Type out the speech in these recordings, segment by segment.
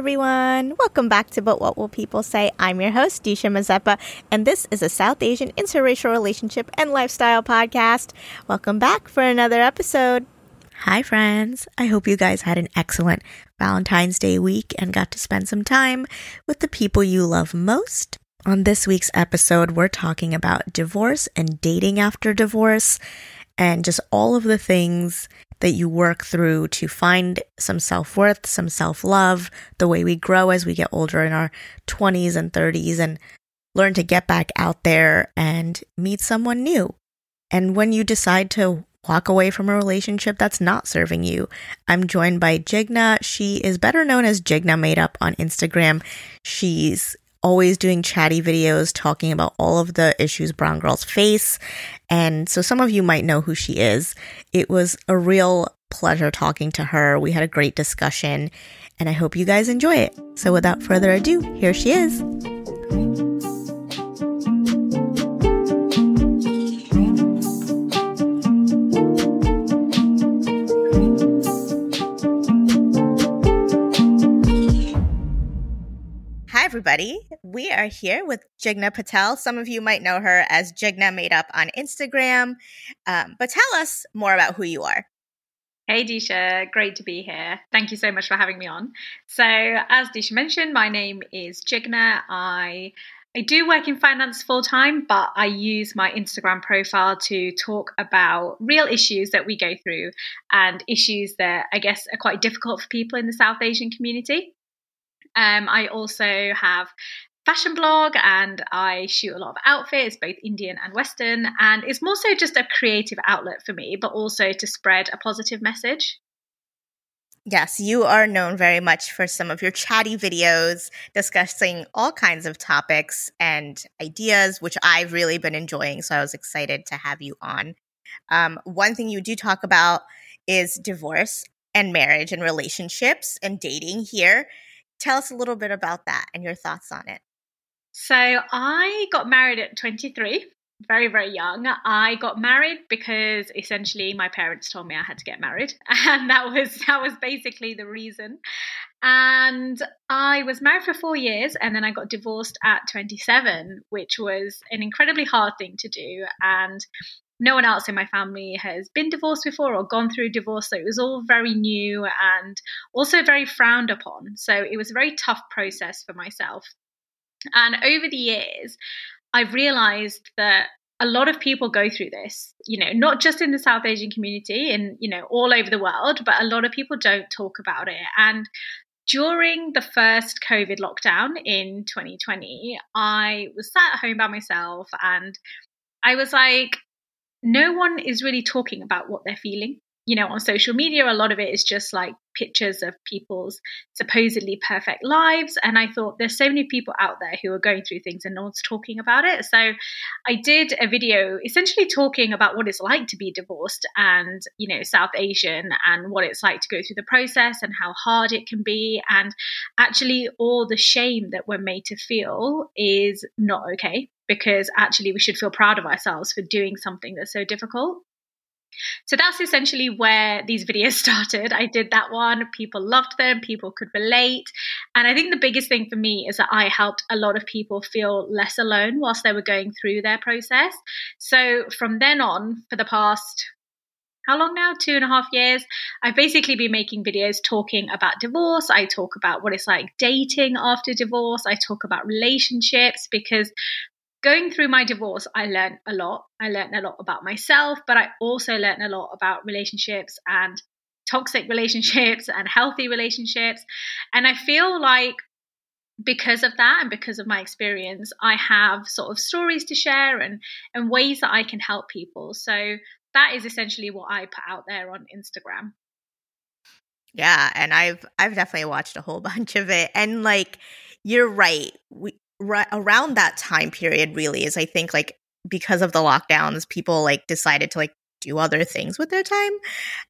everyone. Welcome back to But What Will People Say? I'm your host, Disha Mazeppa, and this is a South Asian interracial relationship and lifestyle podcast. Welcome back for another episode. Hi, friends. I hope you guys had an excellent Valentine's Day week and got to spend some time with the people you love most. On this week's episode, we're talking about divorce and dating after divorce and just all of the things that you work through to find some self worth, some self love, the way we grow as we get older in our 20s and 30s and learn to get back out there and meet someone new. And when you decide to walk away from a relationship that's not serving you, I'm joined by Jigna. She is better known as Jigna Made Up on Instagram. She's always doing chatty videos talking about all of the issues brown girls face. And so some of you might know who she is. It was a real pleasure talking to her. We had a great discussion and I hope you guys enjoy it. So without further ado, here she is. Everybody. We are here with Jigna Patel. Some of you might know her as Jigna Made Up on Instagram. Um, but tell us more about who you are. Hey Disha, great to be here. Thank you so much for having me on. So, as Disha mentioned, my name is Jigna. I I do work in finance full time, but I use my Instagram profile to talk about real issues that we go through and issues that I guess are quite difficult for people in the South Asian community. Um, I also have fashion blog and I shoot a lot of outfits, both Indian and Western. And it's more so just a creative outlet for me, but also to spread a positive message. Yes, you are known very much for some of your chatty videos discussing all kinds of topics and ideas, which I've really been enjoying. So I was excited to have you on. Um, one thing you do talk about is divorce and marriage and relationships and dating here. Tell us a little bit about that and your thoughts on it. So, I got married at 23, very, very young. I got married because essentially my parents told me I had to get married. And that was that was basically the reason. And I was married for four years and then I got divorced at 27, which was an incredibly hard thing to do. And no one else in my family has been divorced before or gone through divorce. So it was all very new and also very frowned upon. So it was a very tough process for myself. And over the years, I've realized that a lot of people go through this, you know, not just in the South Asian community and, you know, all over the world, but a lot of people don't talk about it. And during the first COVID lockdown in 2020, I was sat at home by myself and I was like, no one is really talking about what they're feeling. You know, on social media, a lot of it is just like pictures of people's supposedly perfect lives. And I thought there's so many people out there who are going through things and no one's talking about it. So I did a video essentially talking about what it's like to be divorced and, you know, South Asian and what it's like to go through the process and how hard it can be. And actually, all the shame that we're made to feel is not okay because actually we should feel proud of ourselves for doing something that's so difficult. So that's essentially where these videos started. I did that one. People loved them. People could relate. And I think the biggest thing for me is that I helped a lot of people feel less alone whilst they were going through their process. So from then on, for the past how long now? Two and a half years. I've basically been making videos talking about divorce. I talk about what it's like dating after divorce. I talk about relationships because going through my divorce, I learned a lot. I learned a lot about myself, but I also learned a lot about relationships and toxic relationships and healthy relationships. And I feel like because of that and because of my experience, I have sort of stories to share and, and ways that I can help people. So that is essentially what I put out there on Instagram. Yeah, and I've I've definitely watched a whole bunch of it. And like you're right. We right around that time period really is I think like because of the lockdowns, people like decided to like do other things with their time.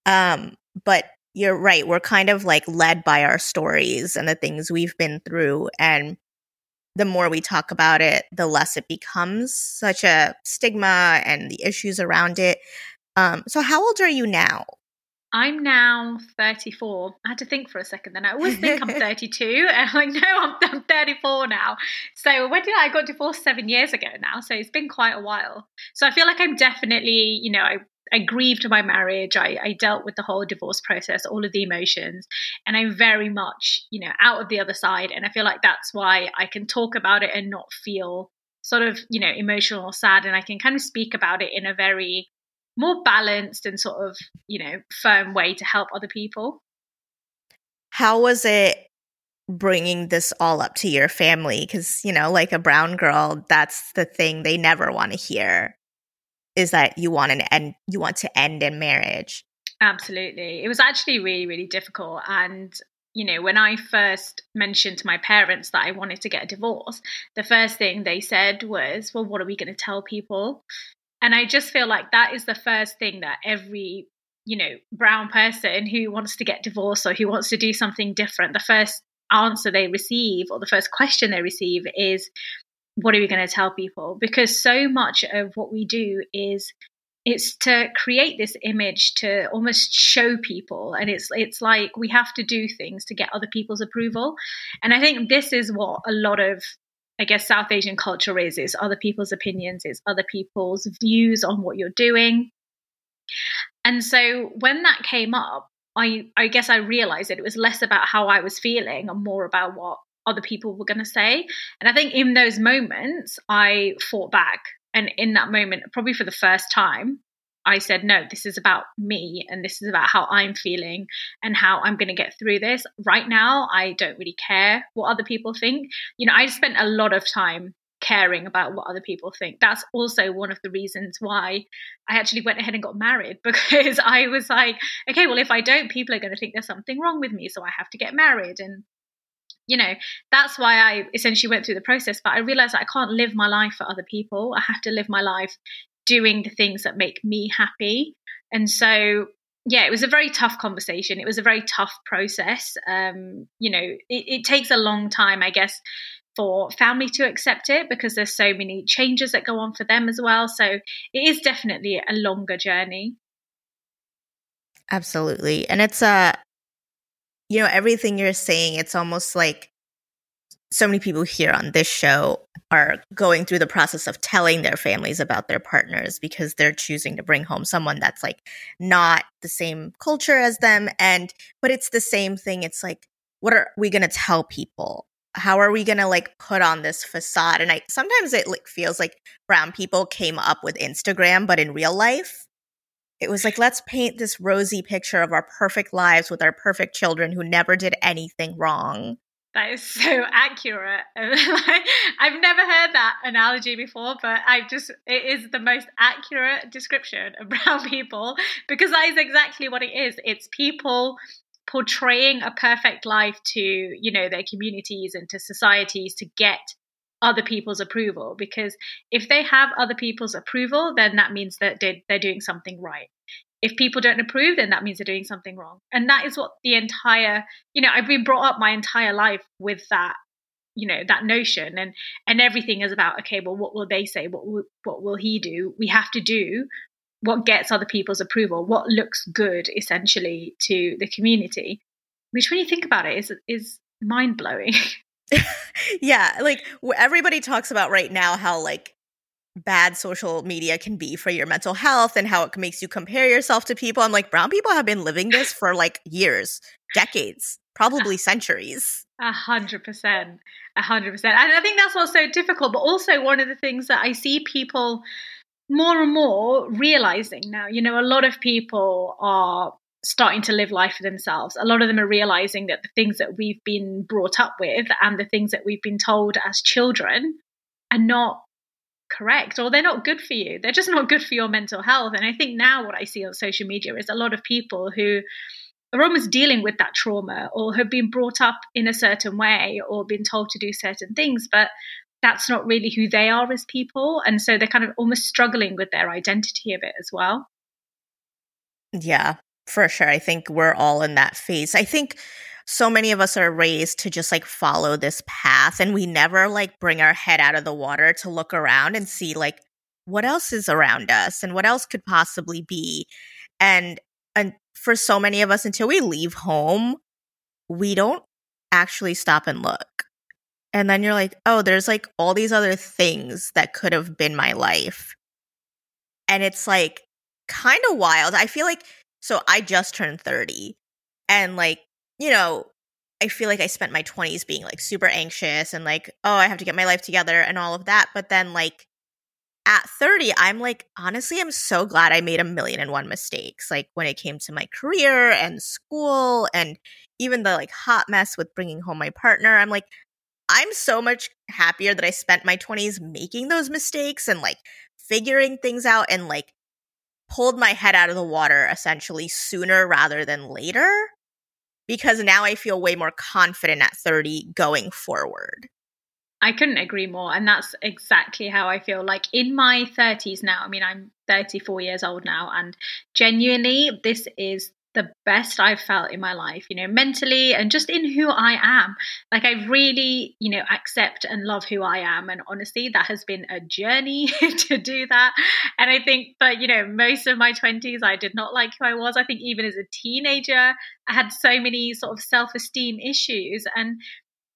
Um, but you're right, we're kind of like led by our stories and the things we've been through. And the more we talk about it, the less it becomes such a stigma and the issues around it. Um, so how old are you now? I'm now 34. I had to think for a second then. I always think I'm 32 and I know I'm, I'm 34 now. So when did I, I got divorced seven years ago now? So it's been quite a while. So I feel like I'm definitely, you know, I, I grieved my marriage. I, I dealt with the whole divorce process, all of the emotions, and I'm very much, you know, out of the other side. And I feel like that's why I can talk about it and not feel sort of, you know, emotional or sad. And I can kind of speak about it in a very more balanced and sort of, you know, firm way to help other people. How was it bringing this all up to your family? Because, you know, like a brown girl, that's the thing they never want to hear is that you want an end, you want to end in marriage. Absolutely. It was actually really, really difficult. And you know, when I first mentioned to my parents that I wanted to get a divorce, the first thing they said was, Well, what are we going to tell people? And I just feel like that is the first thing that every, you know, brown person who wants to get divorced or who wants to do something different, the first answer they receive or the first question they receive is, what are we going to tell people? Because so much of what we do is it's to create this image to almost show people and it's it's like we have to do things to get other people's approval and i think this is what a lot of I guess South Asian culture is is other people's opinions, it's other people's views on what you're doing. And so when that came up, I I guess I realized that it was less about how I was feeling and more about what other people were going to say. And I think in those moments, I fought back. And in that moment, probably for the first time, I said, no, this is about me and this is about how I'm feeling and how I'm going to get through this. Right now, I don't really care what other people think. You know, I spent a lot of time caring about what other people think. That's also one of the reasons why I actually went ahead and got married because I was like, okay, well, if I don't, people are going to think there's something wrong with me. So I have to get married. And you know that's why i essentially went through the process but i realized i can't live my life for other people i have to live my life doing the things that make me happy. And so, yeah, it was a very tough conversation. It was a very tough process. Um, you know, it, it takes a long time, I guess, for family to accept it because there's so many changes that go on for them as well. So it is definitely a longer journey. Absolutely. And it's a, uh, you know, everything you're saying, it's almost like so many people here on this show are going through the process of telling their families about their partners because they're choosing to bring home someone that's like not the same culture as them. And but it's the same thing. It's like what are we going to tell people? How are we going to like put on this facade? And i sometimes it like feels like brown people came up with instagram but in real life it was like let's paint this rosy picture of our perfect lives with our perfect children who never did anything wrong that is so accurate. I've never heard that analogy before, but I just, it is the most accurate description of brown people because that is exactly what it is. It's people portraying a perfect life to, you know, their communities and to societies to get other people's approval because if they have other people's approval then that means that they're, they're doing something right if people don't approve, then that means they're doing something wrong. And that is what the entire, you know, I've been brought up my entire life with that, you know, that notion, and and everything is about okay, well, what will they say? What will, what will he do? We have to do what gets other people's approval, what looks good, essentially, to the community. Which, when you think about it, is is mind blowing. yeah, like everybody talks about right now how like bad social media can be for your mental health and how it makes you compare yourself to people. I'm like, brown people have been living this for like years, decades, probably centuries. A hundred percent. A hundred percent. And I think that's what's so difficult, but also one of the things that I see people more and more realizing now, you know, a lot of people are starting to live life for themselves. A lot of them are realizing that the things that we've been brought up with and the things that we've been told as children are not correct or they're not good for you. They're just not good for your mental health. And I think now what I see on social media is a lot of people who are almost dealing with that trauma or have been brought up in a certain way or been told to do certain things, but that's not really who they are as people. And so they're kind of almost struggling with their identity a bit as well. Yeah, for sure. I think we're all in that phase. I think so many of us are raised to just like follow this path and we never like bring our head out of the water to look around and see like what else is around us and what else could possibly be and and for so many of us, until we leave home, we don't actually stop and look. And then you're like, oh, there's like all these other things that could have been my life. And it's like kind of wild. I feel like, so I just turned 30. And like, you know, I feel like I spent my 20s being like super anxious and like, oh, I have to get my life together and all of that. But then, like, at 30, I'm like, honestly, I'm so glad I made a million and one mistakes. Like, when it came to my career and school and even the like hot mess with bringing home my partner, I'm like, I'm so much happier that I spent my 20s making those mistakes and like figuring things out and like pulled my head out of the water essentially sooner rather than later because now I feel way more confident at 30 going forward. I couldn't agree more. And that's exactly how I feel. Like in my 30s now, I mean, I'm 34 years old now, and genuinely, this is the best I've felt in my life, you know, mentally and just in who I am. Like, I really, you know, accept and love who I am. And honestly, that has been a journey to do that. And I think but, you know, most of my 20s, I did not like who I was. I think even as a teenager, I had so many sort of self esteem issues. And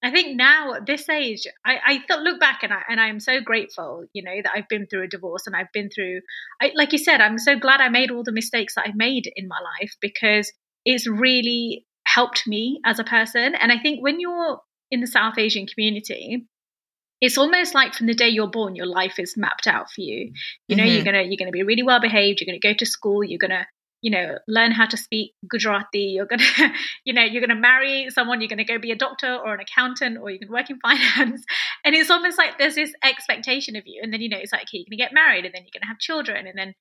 I think now at this age, I, I thought, look back and I and I am so grateful, you know, that I've been through a divorce and I've been through, I, like you said, I'm so glad I made all the mistakes that I've made in my life because it's really helped me as a person. And I think when you're in the South Asian community, it's almost like from the day you're born, your life is mapped out for you. You know, mm-hmm. you're gonna you're gonna be really well behaved. You're gonna go to school. You're gonna you know learn how to speak gujarati. You're gonna you know you're gonna marry someone you're gonna go be a doctor or an accountant or you can work in finance. And it's almost like there's this expectation of you. And then you know it's like okay you're gonna get married and then you're gonna have children and then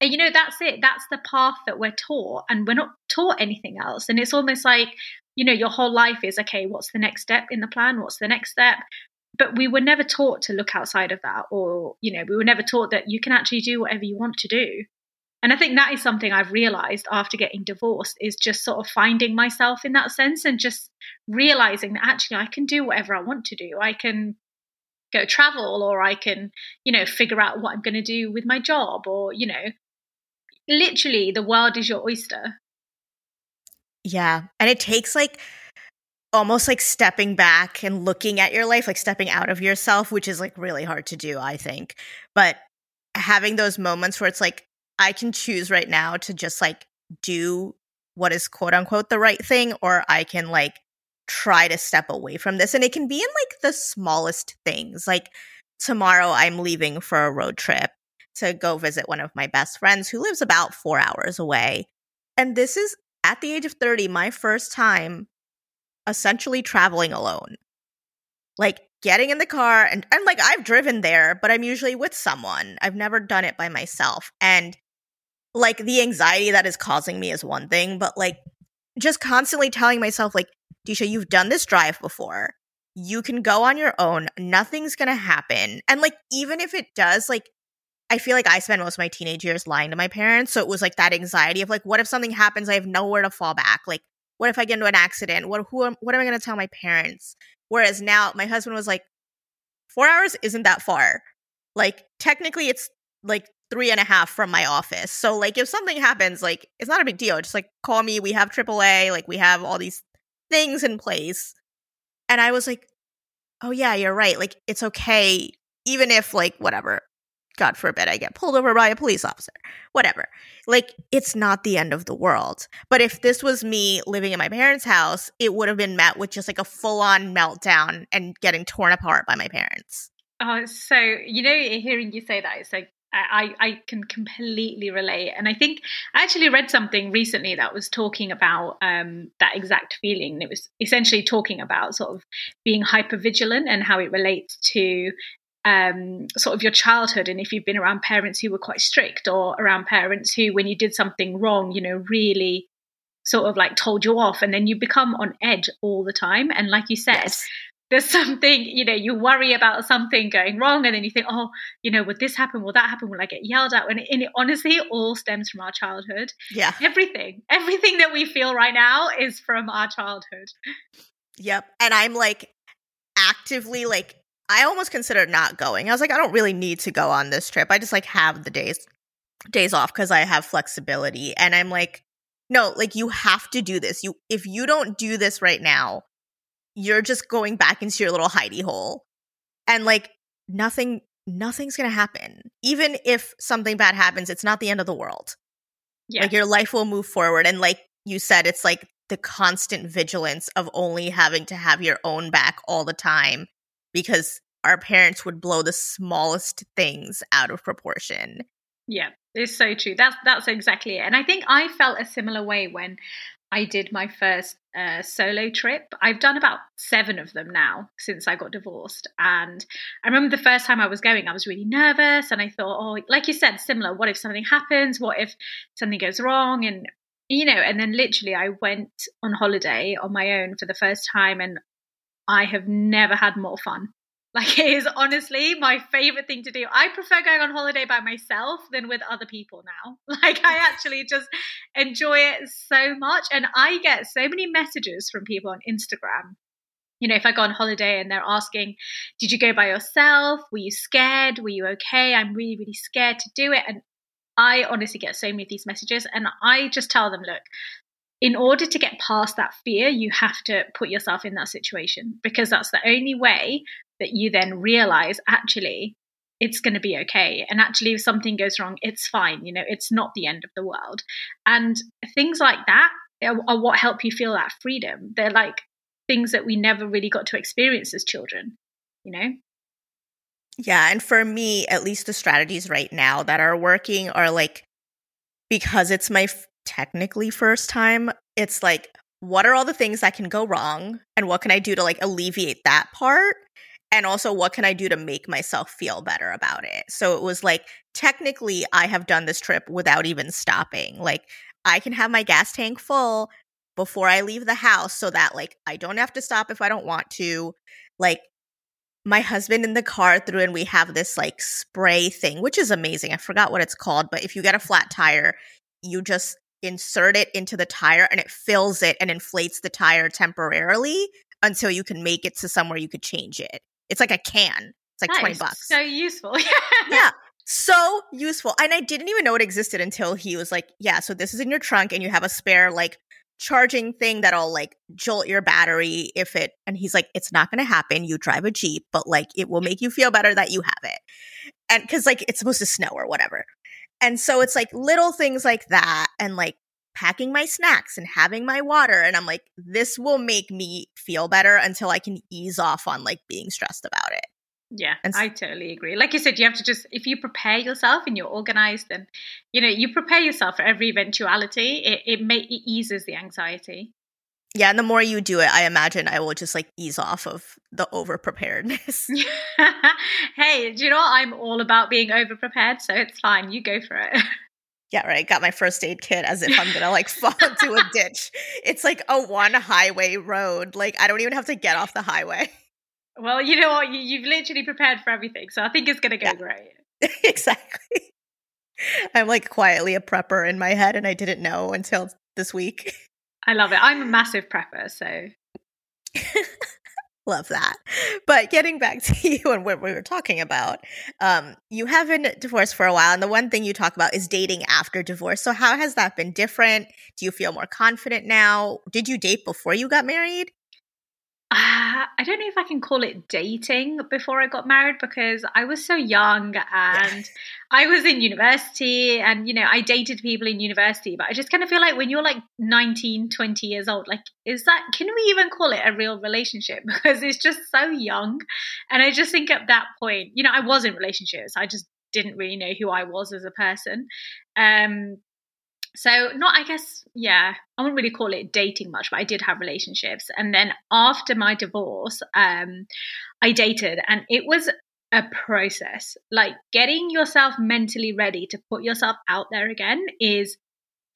and you know that's it. That's the path that we're taught and we're not taught anything else. And it's almost like you know your whole life is okay what's the next step in the plan? What's the next step? But we were never taught to look outside of that or you know we were never taught that you can actually do whatever you want to do and i think that is something i've realized after getting divorced is just sort of finding myself in that sense and just realizing that actually i can do whatever i want to do. I can go travel or i can you know figure out what i'm going to do with my job or you know literally the world is your oyster. Yeah and it takes like almost like stepping back and looking at your life like stepping out of yourself which is like really hard to do i think. But having those moments where it's like I can choose right now to just like do what is quote unquote the right thing, or I can like try to step away from this. And it can be in like the smallest things. Like tomorrow, I'm leaving for a road trip to go visit one of my best friends who lives about four hours away. And this is at the age of 30, my first time essentially traveling alone. Like getting in the car and, and like I've driven there, but I'm usually with someone. I've never done it by myself. And like the anxiety that is causing me is one thing, but like just constantly telling myself, like, Disha, you've done this drive before. You can go on your own. Nothing's going to happen. And like, even if it does, like, I feel like I spent most of my teenage years lying to my parents. So it was like that anxiety of like, what if something happens? I have nowhere to fall back. Like, what if I get into an accident? What who am, what am I going to tell my parents? Whereas now my husband was like, four hours isn't that far. Like technically it's like three and a half from my office. So like if something happens, like it's not a big deal. Just like call me. We have AAA. Like we have all these things in place. And I was like, oh yeah, you're right. Like it's okay, even if like whatever. God forbid I get pulled over by a police officer, whatever. Like, it's not the end of the world. But if this was me living in my parents' house, it would have been met with just like a full on meltdown and getting torn apart by my parents. Oh, so, you know, hearing you say that, it's like I, I can completely relate. And I think I actually read something recently that was talking about um, that exact feeling. It was essentially talking about sort of being hyper vigilant and how it relates to um, sort of your childhood. And if you've been around parents who were quite strict or around parents who, when you did something wrong, you know, really sort of like told you off and then you become on edge all the time. And like you said, yes there's something you know you worry about something going wrong and then you think oh you know would this happen? Will that happen? Will i get yelled at? And it, and it honestly all stems from our childhood. Yeah. Everything. Everything that we feel right now is from our childhood. Yep. And i'm like actively like i almost considered not going. I was like i don't really need to go on this trip. I just like have the days days off because i have flexibility. And i'm like no, like you have to do this. You if you don't do this right now, you're just going back into your little hidey hole. And like nothing nothing's going to happen. Even if something bad happens, it's not the end of the world. Yeah. Like your life will move forward and like you said it's like the constant vigilance of only having to have your own back all the time because our parents would blow the smallest things out of proportion. Yeah, it's so true. That's that's exactly it. And I think I felt a similar way when I did my first solo trip. I've done about seven of them now since I got divorced. And I remember the first time I was going, I was really nervous. And I thought, oh, like you said, similar. What if something happens? What if something goes wrong? And, you know, and then literally I went on holiday on my own for the first time. And I have never had more fun like it is honestly my favorite thing to do. I prefer going on holiday by myself than with other people now. Like I actually just enjoy it so much and I get so many messages from people on Instagram. You know, if I go on holiday and they're asking, "Did you go by yourself? Were you scared? Were you okay? I'm really really scared to do it." And I honestly get so many of these messages and I just tell them, "Look, in order to get past that fear, you have to put yourself in that situation because that's the only way that you then realize actually it's going to be okay. And actually, if something goes wrong, it's fine. You know, it's not the end of the world. And things like that are, are what help you feel that freedom. They're like things that we never really got to experience as children, you know? Yeah. And for me, at least the strategies right now that are working are like, because it's my f- technically first time, it's like, what are all the things that can go wrong? And what can I do to like alleviate that part? And also what can i do to make myself feel better about it? So it was like technically i have done this trip without even stopping like i can have my gas tank full before i leave the house so that like i don't have to stop if i don't want to like my husband in the car threw and we have this like spray thing which is amazing i forgot what it's called but if you get a flat tire you just insert it into the tire and it fills it and inflates the tire temporarily until you can make it to somewhere you could change it it's like a can. It's like nice. 20 bucks. So useful. yeah. So useful. And I didn't even know it existed until he was like, yeah, so this is in your trunk and you have a spare like charging thing that'll like jolt your battery if it and he's like it's not going to happen you drive a jeep but like it will make you feel better that you have it and cuz like it's supposed to snow or whatever and so it's like little things like that and like packing my snacks and having my water. And I'm like, this will make me feel better until I can ease off on like being stressed about it. Yeah, and I totally agree. Like you said, you have to just if you prepare yourself and you're organized, and you know you prepare yourself for every eventuality. It it may it eases the anxiety. Yeah, and the more you do it, I imagine I will just like ease off of the over preparedness. hey, do you know what? I'm all about being over prepared, so it's fine. You go for it. Yeah, right. Got my first aid kit as if I'm gonna like fall into a ditch. It's like a one highway road. Like I don't even have to get off the highway. Well, you know what? You, have literally prepared for everything, so I think it's gonna go yeah. great. exactly. I'm like quietly a prepper in my head, and I didn't know until this week. I love it. I'm a massive prepper, so Love that. But getting back to you and what we were talking about, um, you have been divorced for a while, and the one thing you talk about is dating after divorce. So, how has that been different? Do you feel more confident now? Did you date before you got married? Uh, I don't know if I can call it dating before I got married because I was so young and. I was in university and, you know, I dated people in university. But I just kind of feel like when you're like 19, 20 years old, like, is that, can we even call it a real relationship? Because it's just so young. And I just think at that point, you know, I was in relationships. I just didn't really know who I was as a person. Um, so not i guess yeah i wouldn't really call it dating much but i did have relationships. And then after my divorce um i dated and it was a process. Like getting yourself mentally ready to put yourself out there again is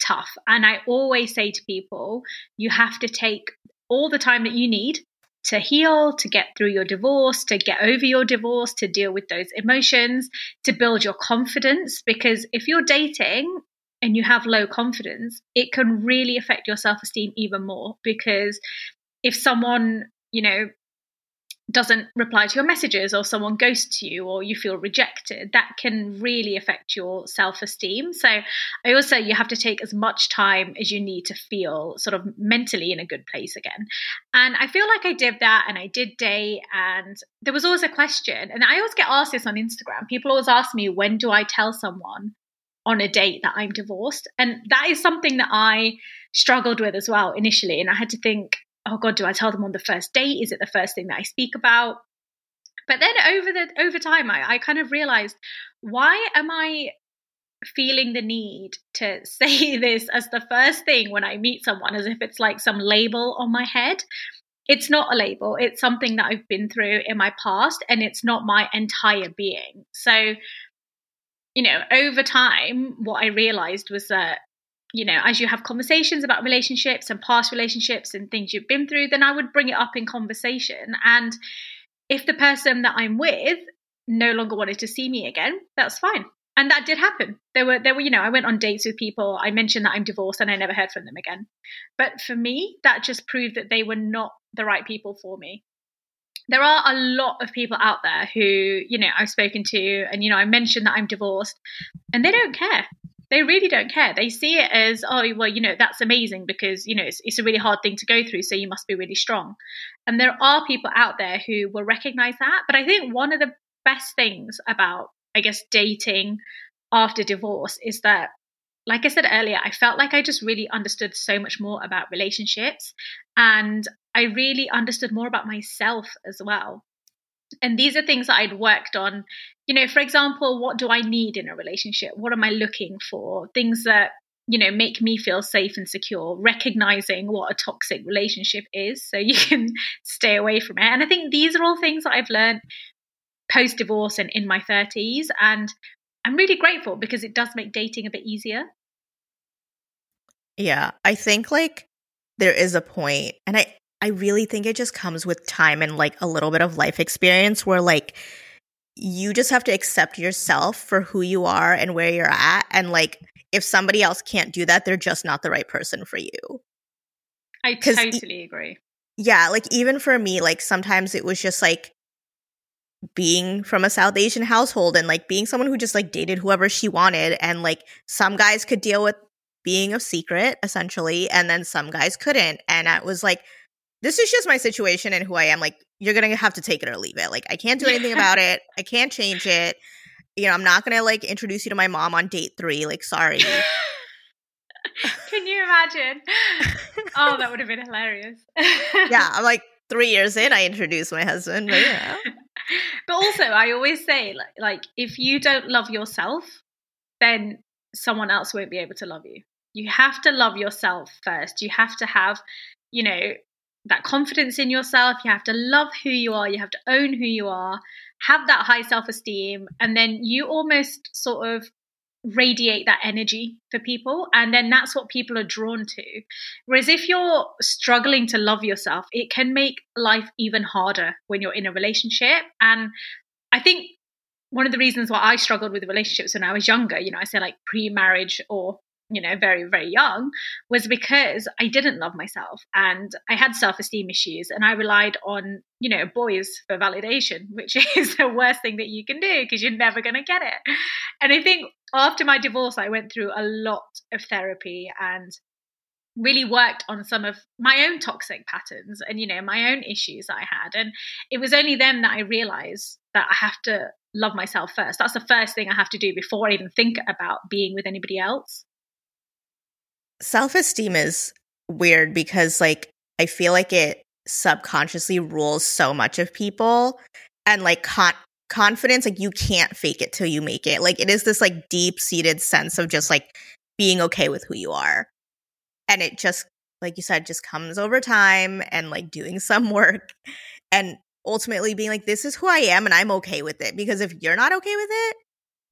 tough. And i always say to people you have to take all the time that you need to heal, to get through your divorce, to get over your divorce, to deal with those emotions, to build your confidence. Because if you're dating and you have low confidence, it can really affect your self esteem even more because if someone, you know, doesn't reply to your messages or someone ghosts you or you feel rejected that can really affect your self-esteem. So i also you have to take as much time as you need to feel sort of mentally in a good place again. And i feel like i did that and i did date and there was always a question. And i always get asked this on instagram. People always ask me when do i tell someone on a date that i'm divorced. And that is something that i struggled with as well initially. And i had to think oh god do i tell them on the first date? Is it the first thing that i speak about? But then over the over time i, I kind of realized why am i feeling the need to say this as the first thing when i meet someone as if it's like some label on my head? It's not a label. It's something that i've been through in my past and it's not my entire being. So you know over time what i realized was that you know, as you have conversations about relationships and past relationships and things you've been through, then I would bring it up in conversation. And if the person that I'm with no longer wanted to see me again, that's fine. And that did happen. There were there were, you know, I went on dates with people, I mentioned that I'm divorced and I never heard from them again. But for me, that just proved that they were not the right people for me. There are a lot of people out there who, you know, I've spoken to and you know, I mentioned that I'm divorced and they don't care they really don't care. They see it as, oh, well, you know, that's amazing because, you know, it's, it's a really hard thing to go through. So you must be really strong. And there are people out there who will recognize that. But I think one of the best things about, I guess, dating after divorce is that like I said earlier, I felt like I just really understood so much more about relationships and I really understood more about myself as well. And these are things that I'd worked on. You know, for example, what do I need in a relationship? What am I looking for? Things that, you know, make me feel safe and secure, recognizing what a toxic relationship is so you can stay away from it. And I think these are all things that I've learned post divorce and in my 30s. And I'm really grateful because it does make dating a bit easier. Yeah, I think like there is a point, and I I really think it just comes with time and like a little bit of life experience where like you just have to accept yourself for who you are and where you're at. And like if somebody else can't do that, they're just not the right person for you. I totally e- agree. Yeah. Like even for me, like sometimes it was just like, being from a South Asian household and like being someone who just like dated whoever she wanted. And like some guys could deal with being a secret essentially, and then some guys couldn't. And I was like, this is just my situation and who I am. Like, you're gonna have to take it or leave it. Like, I can't do anything about it. I can't change it. You know, I'm not gonna like introduce you to my mom on date three. Like, sorry. Can you imagine? Oh, that would have been hilarious. yeah, I'm like three years in, I introduced my husband. But, you know. but also, I always say, like, like, if you don't love yourself, then someone else won't be able to love you. You have to love yourself first. You have to have, you know, that confidence in yourself. You have to love who you are. You have to own who you are, have that high self esteem, and then you almost sort of radiate that energy for people. And then that's what people are drawn to. Whereas if you're struggling to love yourself, it can make life even harder when you're in a relationship. And I think one of the reasons why I struggled with relationships when I was younger, you know, I say like pre marriage or you know, very, very young, was because I didn't love myself and I had self esteem issues and I relied on, you know, boys for validation, which is the worst thing that you can do because you're never going to get it. And I think after my divorce, I went through a lot of therapy and really worked on some of my own toxic patterns and you know my own issues that i had. And it was only then that i realized that i have to love myself first. That's the first thing i have to do before i even think about being with anybody else self esteem is weird because, like, I feel like it subconsciously rules so much of people. And, like, con- confidence, like, you can't fake it till you make it. Like, it is this, like, deep seated sense of just, like, being okay with who you are. And it just, like you said, just comes over time and, like, doing some work and ultimately being like, this is who I am and I'm okay with it. Because if you're not okay with it,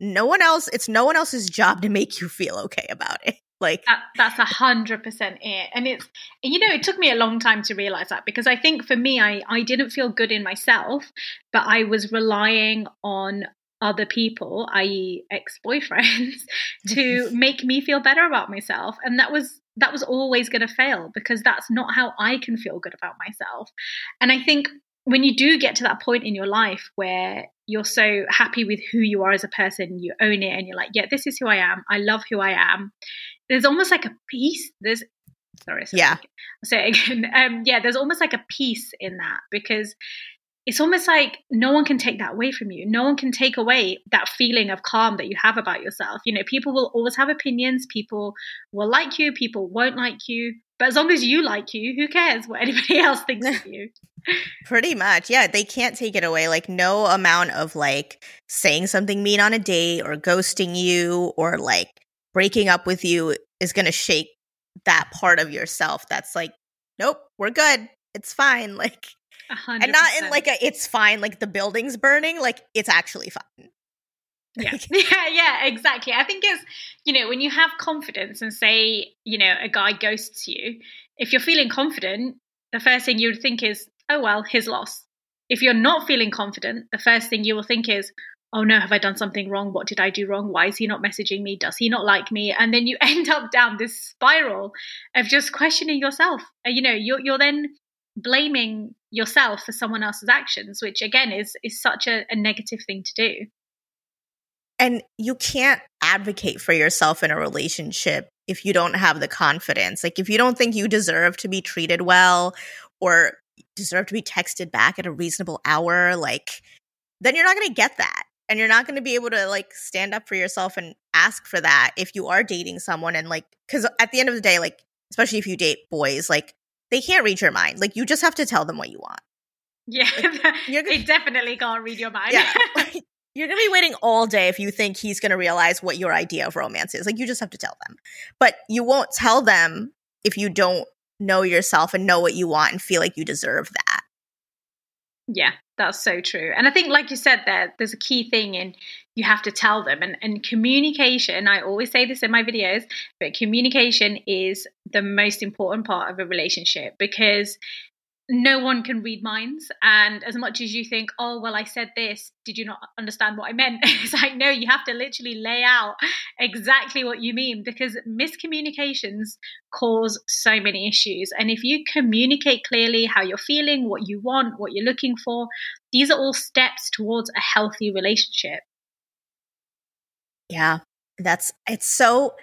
no one else, it's no one else's job to make you feel okay about it. Like that, that's a hundred percent it. And it's you know, it took me a long time to realize that because I think for me I, I didn't feel good in myself, but I was relying on other people, i.e. ex-boyfriends, to make me feel better about myself. And that was that was always going to fail because that's not how I can feel good about myself. And I think when you do get to that point in your life where you're so happy with who you are as a person, you own it and you're like, yeah, this is who I am. I love who I am. There's almost like a peace. There's sorry, sorry yeah. I'll say it again. Um, yeah, there's almost like a peace in that because it's almost like no one can take that away from you. No one can take away that feeling of calm that you have about yourself. You know, people will always have opinions. People will like you. People won't like you. But as long as you like you, who cares what anybody else thinks of you? Pretty much. Yeah, they can't take it away. Like no amount of like saying something mean on a date or ghosting you or like breaking up with you is going to shake that part of yourself that's like nope, we're good. It's fine. Like 100%. and not in like a it's fine like the building's burning, like it's actually fine. Yeah. yeah, yeah, exactly. I think it's, you know, when you have confidence and say, you know, a guy ghosts you, if you're feeling confident, the first thing you would think is, oh, well, his loss. If you're not feeling confident, the first thing you will think is, oh no, have I done something wrong? What did I do wrong? Why is he not messaging me? Does he not like me? And then you end up down this spiral of just questioning yourself. You know, you're, you're then blaming yourself for someone else's actions, which again is is such a, a negative thing to do. And you can't advocate for yourself in a relationship if you don't have the confidence. Like if you don't think you deserve to be treated well or deserve to be texted back at a reasonable hour, like then you're not going to get that. And you're not going to be able to like stand up for yourself and ask for that if you are dating someone and like cuz at the end of the day like especially if you date boys, like they can't read your mind. Like you just have to tell them what you want. Yeah, You're they definitely can't read your mind. Yeah. like, you're going to be waiting all day if you think he's going to realize what your idea of romance is. Like you just have to tell them. But you won't tell them if you don't know yourself and know what you want and feel like you deserve that. Yeah, that's so true. And I think, like you said, there, there's a key thing in you have to tell them. And, and communication, I always say this in my videos, but communication is the most important part of a relationship because no one can read minds. And as much as you think, oh, well, I said this, did you not understand what I meant? it's like, no, you have to literally lay out exactly what you mean because miscommunications cause so many issues. And if you communicate clearly how you're feeling, what you want, what you're looking for, these are all steps towards a healthy relationship. Yeah, that's it's so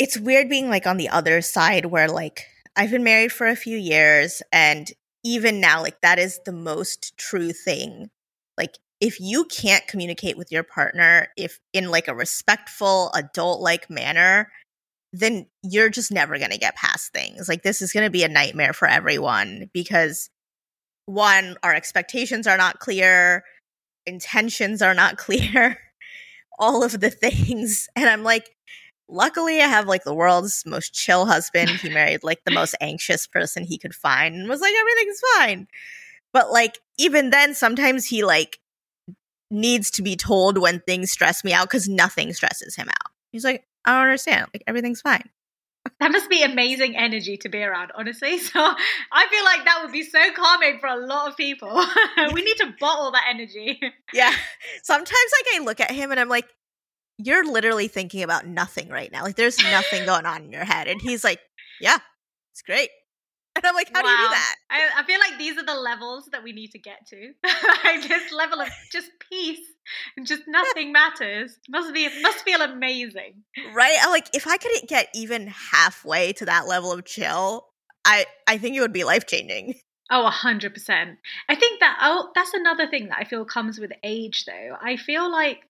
it's weird being like on the other side where like I've been married for a few years and even now like that is the most true thing. Like if you can't communicate with your partner if in like a respectful adult like manner, then you're just never going to get past things. Like this is going to be a nightmare for everyone because one our expectations are not clear, intentions are not clear all of the things. And I'm like, luckily I have like the world's most chill husband. He married like the most anxious person he could find and was like, everything's fine. But like, even then, sometimes he like needs to be told when things stress me out because nothing stresses him out. He's like, I don't understand. Like, everything's fine. That must be amazing energy to be around, honestly. So I feel like that would be so calming for a lot of people. we need to bottle that energy. Yeah. Sometimes like I look at him and I'm like, you're literally thinking about nothing right now. Like there's nothing going on in your head. And he's like, Yeah, it's great. And I'm like, how wow. do you do that? I, I, feel like these are the levels that we need to get to. like this level of just peace and just nothing matters. Must be must feel amazing. Right? I'm like, if I could get even halfway to that level of chill, I I think it would be life changing. Oh, a hundred percent. I think that oh that's another thing that I feel comes with age though. I feel like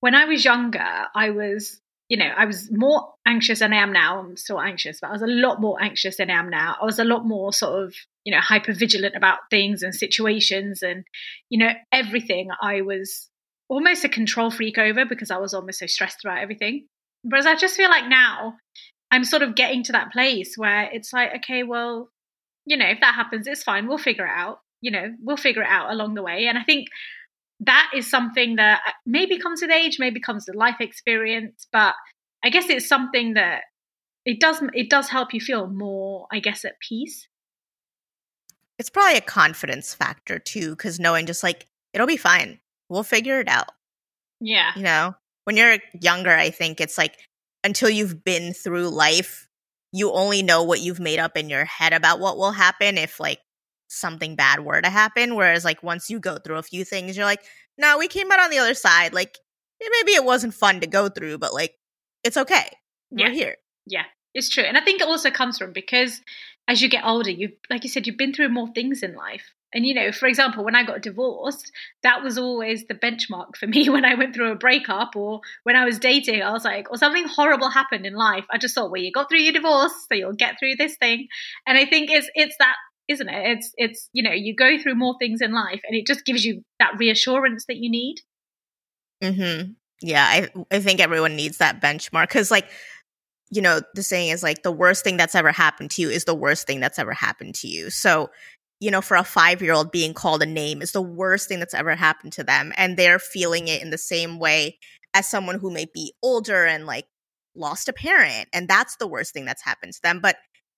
when I was younger, I was you know, I was more anxious than I am now. I'm still anxious, but I was a lot more anxious than I am now. I was a lot more sort of, you know, hyper vigilant about things and situations and, you know, everything. I was almost a control freak over because I was almost so stressed about everything. Whereas I just feel like now I'm sort of getting to that place where it's like, okay, well, you know, if that happens, it's fine. We'll figure it out. You know, we'll figure it out along the way. And I think that is something that uh, maybe comes with age, maybe comes with life experience, but I guess it's something that it does it does help you feel more, I guess, at peace. It's probably a confidence factor too, because knowing just like it'll be fine, we'll figure it out. Yeah, you know, when you're younger, I think it's like until you've been through life, you only know what you've made up in your head about what will happen if like something bad were to happen. Whereas like once you go through a few things, you're like, no, we came out on the other side. Like maybe it wasn't fun to go through, but like it's okay. We're Yeah. here. Yeah, it's true. And I think it also comes from because as you get older, you like you said, you've been through more things in life. And you know, for example, when I got divorced, that was always the benchmark for me when I went through a breakup or when I was dating. I was like, or something horrible happened in life. I just thought, well, you got through your divorce, so you'll get through this thing. And I think it's it's that, isn't it? It's it's you know, you go through more things in life, and it just gives you that reassurance that you need. Mm-hmm. Yeah, I I think everyone needs that benchmark because, like, you know, the saying is like the worst thing that's ever happened to you is the worst thing that's ever happened to you. So, you know, for a five year old, being called a name is the worst thing that's ever happened to them, and they're feeling it in the same way as someone who may be older and like lost a parent, and that's the worst thing that's happened to them. But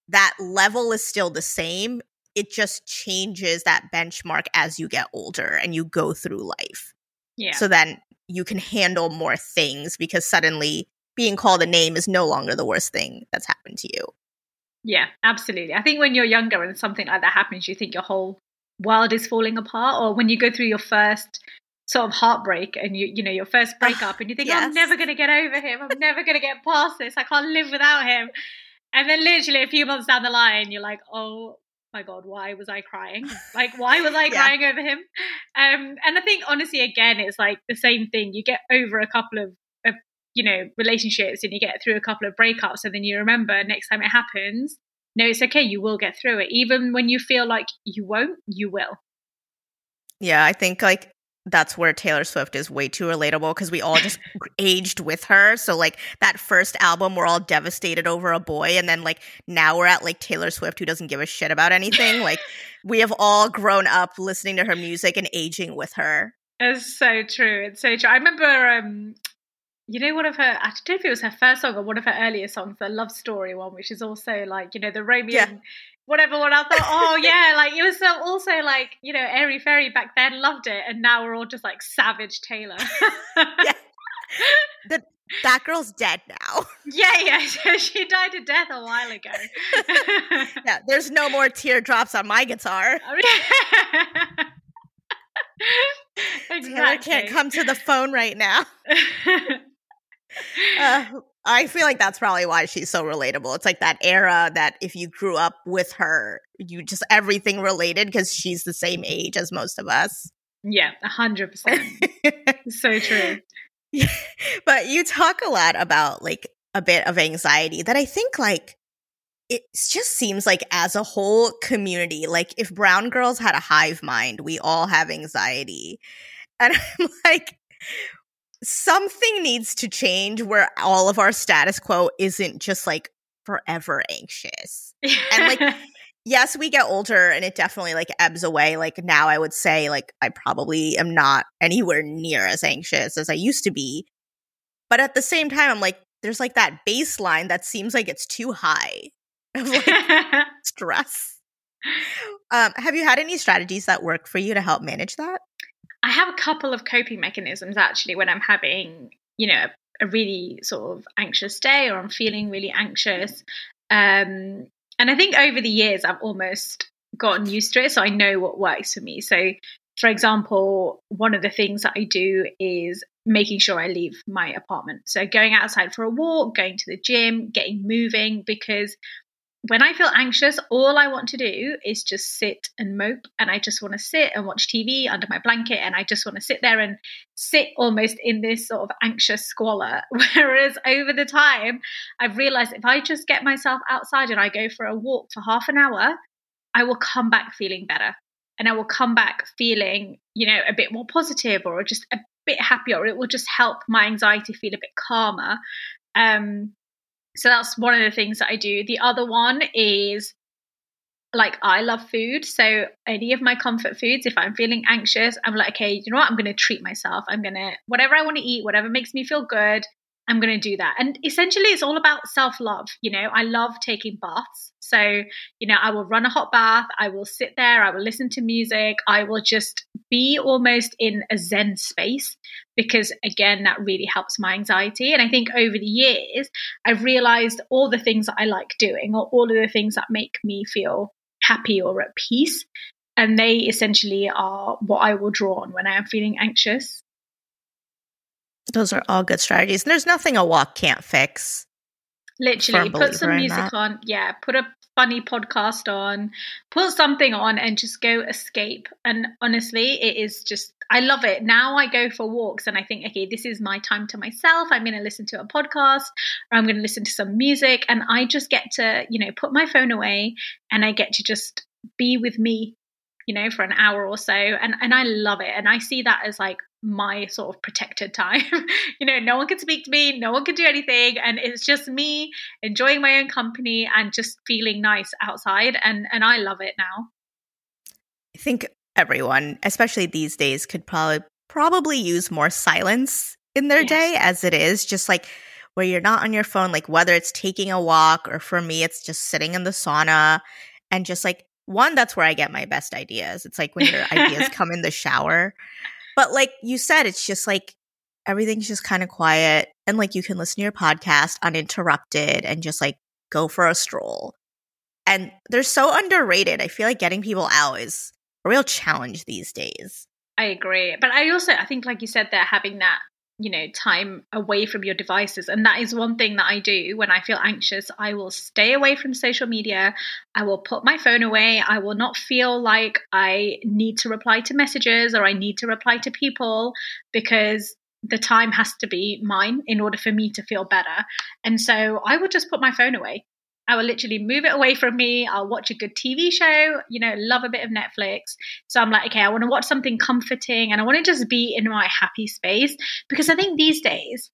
that level is still the same. It just changes that benchmark as you get older and you go through life Yeah. so then you can handle more things because suddenly being called a name is no longer the worst thing that's happened to you. Yeah, absolutely. I think when you're younger and something like that happens, you think your whole world is falling apart. Or when you go through your first sort of heartbreak and you you know your first breakup and you think I'm never going to get over him. I'm never going to get past this. I can't live without him. And then literally a few months down the line, you're like, oh my god, why was I crying? Like, why was I Yeah. crying over him? Um, and I think honestly, again, it's like the same thing. You get over a couple of, of you know relationships and you get through a couple of breakups, and then you remember next time it happens. No, it's okay. You will get through it, even when you feel like you won't. You will. Yeah, I think like that's where Taylor Swift is way too relatable because we all just aged with her. So like that first album, we're all devastated over a boy, and then like now we're at like Taylor Swift who doesn't give a shit about anything. like we have all grown up listening to her music and aging with her. It's so true. It's so true. I remember, um, you know, one of her, I don't know if it was her first song or one of her earlier songs, the Love Story one, which is also like, you know, the Romeo Yeah. and whatever one. I thought, oh, yeah, like it was so also like, you know, airy fairy back then, loved it. And now we're all just like savage Taylor. Yeah. That that girl's dead now. yeah, yeah. she died a death a while ago. yeah, there's no more teardrops on my guitar. exactly. Taylor can't come to the phone right now. Uh, I feel like that's probably why she's so relatable. It's like that era that if you grew up with her, you just everything related because she's the same age as most of us. yeah, a hundred percent. So true. but you talk a lot about like a bit of anxiety that I think like it just seems like as a whole community, like if brown girls had a hive mind, we all have anxiety. And I'm like, something needs to change where all of our status quo isn't just like forever anxious. And, like, Yes, we get older and it definitely like ebbs away. Like now I would say like I probably am not anywhere near as anxious as I used to be. But at the same time, I'm like, there's like that baseline that seems like it's too high of like stress. Um, have you had any strategies that work for you to help manage that? I have a couple of coping mechanisms actually when I'm having, you know, a really sort of anxious day or I'm feeling really anxious. Um, and I think over the years, I've almost gotten used to it. So I know what works for me. So, for example, one of the things that I do is making sure I leave my apartment. So going outside for a walk, going to the gym, getting moving, because when I feel anxious, all I want to do is just sit and mope. And I just want to sit and watch TV under my blanket. And I just want to sit there and sit almost in this sort of anxious squalor. Whereas over the time, I've realized if I just get myself outside and I go for a walk for half an hour, I will come back feeling better. And I will come back feeling, you know, a bit more positive or just a bit happier. It will just help my anxiety feel a bit calmer. Um, so that's one of the things that I do. The other one is like I love food. So any of my comfort foods, if I'm feeling anxious, I'm like, okay, you know what? I'm going to treat myself. I'm going to, whatever I want to eat, whatever makes me feel good, I'm going to do that. And essentially, it's all about self love. You know, I love taking baths. So, you know, I will run a hot bath. I will sit there. I will listen to music. I will just be almost in a Zen space because, again, that really helps my anxiety. And I think over the years, I've realized all the things that I like doing or all of the things that make me feel happy or at peace and they essentially are what I will draw on when I am feeling anxious. Those are all good strategies. And there's nothing a walk can't fix. Literally, put some music on. Yeah, put a funny podcast on, put something on, and just go escape. And honestly, it is just, I love it. Now I go for walks and I think, okay, this is my time to myself. I'm going to listen to a podcast or I'm going to listen to some music. And I just get to, you know, put my phone away and I get to just be with me you know for an hour or so and and I love it and I see that as like my sort of protected time. you know, no one can speak to me, no one can do anything, and it's just me enjoying my own company and just feeling nice outside. And and I love it now. I think everyone, especially these days, could probably probably use more silence in their yes. day as it is, just like where you're not on your phone, like whether it's taking a walk or for me, it's just sitting in the sauna and just like one, that's where I get my best ideas. It's like when your ideas come in the shower. But like you said, it's just like everything's just kind of quiet and like you can listen to your podcast uninterrupted and just like go for a stroll. And they're so underrated. I feel like getting people out is a real challenge these days. I agree. But I also I think like you said there having that you know time away from your devices. And that is one thing that i do when i feel anxious. I will stay away from social media. I will put my phone away. I will not feel like i need to reply to messages or i need to reply to people because the time has to be mine in order for me to feel better. And so i will just put my phone away I will literally move it away from me. I'll watch a good TV show, you know, love a bit of Netflix. So I'm like, okay, I want to watch something comforting and I want to just be in my happy space because I think these days,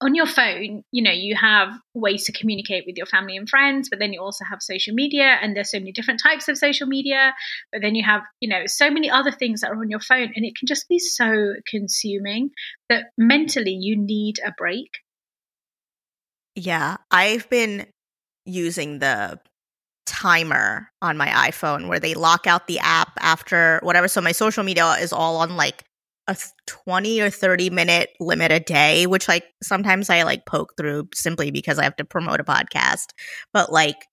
on your phone, you know, you have ways to communicate with your family and friends, but then you also have social media, and there's so many different types of social media. But then you have, you know, so many other things that are on your phone, and it can just be so consuming that mentally you need a break. Yeah, I've been using the timer on my iPhone where they lock out the app after whatever. So my social media is all on like a 20 or 30 minute limit a day, which like sometimes I like poke through simply because I have to promote a podcast. But like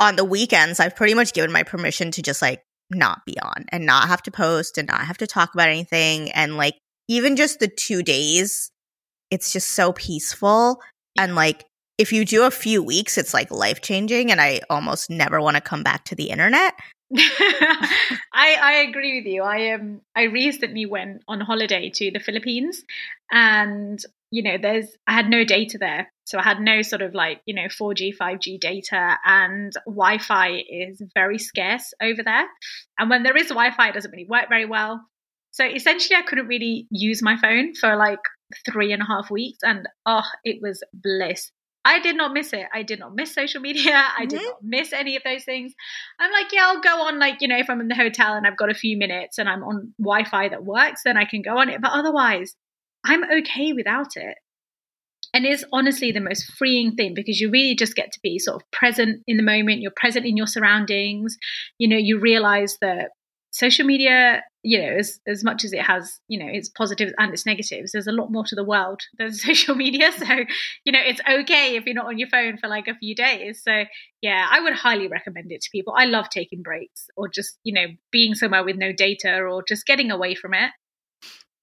on the weekends, I've pretty much given my permission to just like not be on and not have to post and not have to talk about anything. And like even just the two days, it's just so peaceful. And like if you do a few weeks, it's like life changing, and I almost never want to come back to the internet. I I agree with you. I um I recently went on holiday to the Philippines, and you know there's I had no data there, so I had no sort of like you know 4G 5G data, and Wi-Fi is very scarce over there. And when there is Wi-Fi, it doesn't really work very well. So essentially, I couldn't really use my phone for like three and a half weeks, and oh, it was bliss. I did not miss it. I did not miss social media. I did mm-hmm. not miss any of those things. I'm like, yeah, I'll go on, like, you know, if I'm in the hotel and I've got a few minutes and I'm on Wi Fi that works, then I can go on it. But otherwise, I'm okay without it. And it's honestly the most freeing thing because you really just get to be sort of present in the moment. You're present in your surroundings. You know, you realize that social media you know as as much as it has you know its positives and its negatives there's a lot more to the world than social media. So you know it's okay if you're not on your phone for like a few days. So yeah i would highly recommend it to people. I love taking breaks or just you know being somewhere with no data or just getting away from it.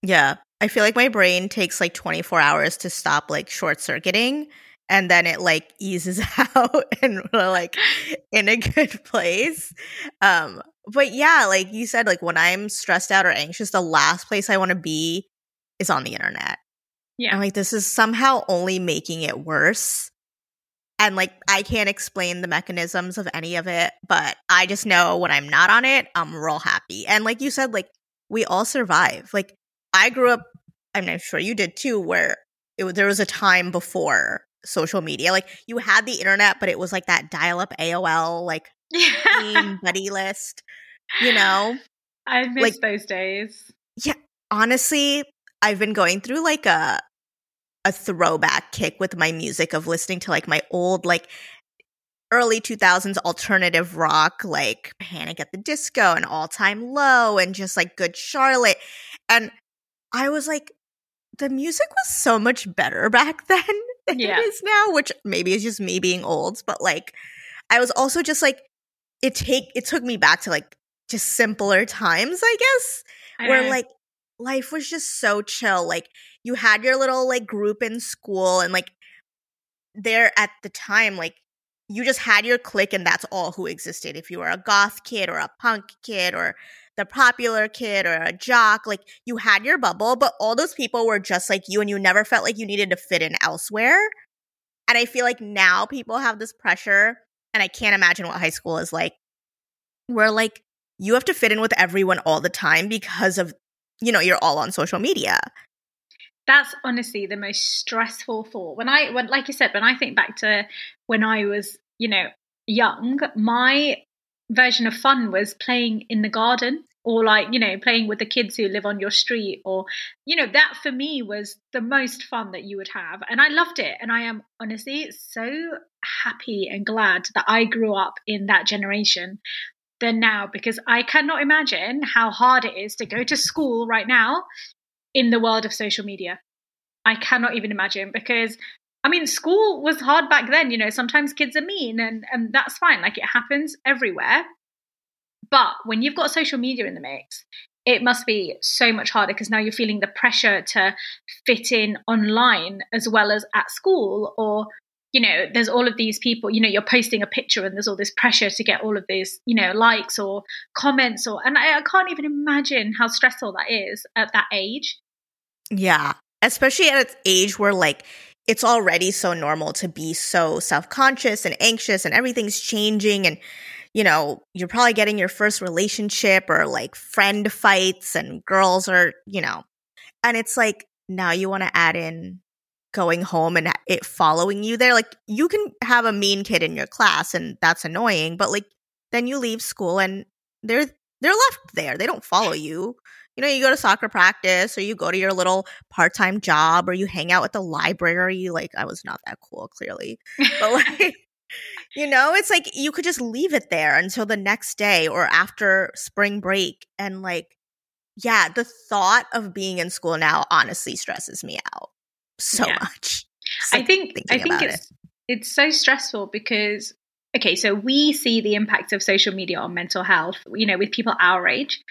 Yeah. I feel like my brain takes like 24 hours to stop like short circuiting and then it like eases out and we're like in a good place. Um but yeah like you said like when i'm stressed out or anxious the last place i want to be is on the internet. Yeah. and like this is somehow only making it worse. And like i can't explain the mechanisms of any of it but i just know when i'm not on it i'm real happy. And like you said like we all survive. Like i grew up i'm sure you did too where it, there was a time before social media. Like you had the internet, but it was like that dial up AOL like buddy list. You know? I miss like, those days. Yeah. Honestly, I've been going through like a a throwback kick with my music of listening to like my old like early 2000s alternative rock like Panic at the Disco and All Time Low and just like Good Charlotte. And I was like, the music was so much better back then than yeah. it is now, which maybe is just me being old, but like I was also just like it take it took me back to like just simpler times, I guess, I where know. like life was just so chill. Like you had your little like group in school and like there at the time like you just had your clique and that's all who existed. If you were a goth kid or a punk kid or the popular kid or a jock, like you had your bubble, but all those people were just like you and you never felt like you needed to fit in elsewhere. And I feel like now people have this pressure, and I can't imagine what high school is like, where like you have to fit in with everyone all the time because of, you know, you're all on social media. that's honestly the most stressful thought. When i when like you said when i think back to when i was you know young my version of fun was playing in the garden or like you know playing with the kids who live on your street or you know that for me was the most fun that you would have. And i loved it. And i am honestly so happy and glad that i grew up in that generation than now because i cannot imagine how hard it is to go to school right now in the world of social media. I cannot even imagine because I mean school was hard back then, you know, sometimes kids are mean and and that's fine, like it happens everywhere. But when you've got social media in the mix, it must be so much harder because now you're feeling the pressure to fit in online as well as at school or you know there's all of these people you know you're posting a picture and there's all this pressure to get all of these you know likes or comments or and I, I can't even imagine how stressful that is at that age Yeah. Especially at its age where like it's already so normal to be so self-conscious and anxious and everything's changing and you know, you're probably getting your first relationship or like friend fights and girls are, you know. And it's like now you want to add in going home and it following you there. Like you can have a mean kid in your class and that's annoying, but like then you leave school and they're they're left there. They don't follow you you know, you go to soccer practice or you go to your little part time job or you hang out at the library. Like, I was not that cool, clearly. But, like, you know, it's like you could just leave it there until the next day or after spring break. And, like, yeah, the thought of being in school now honestly stresses me out so Yeah. much. I think I think it's it's so stressful because okay, so we see the impact of social media on mental health, you know, with people our age,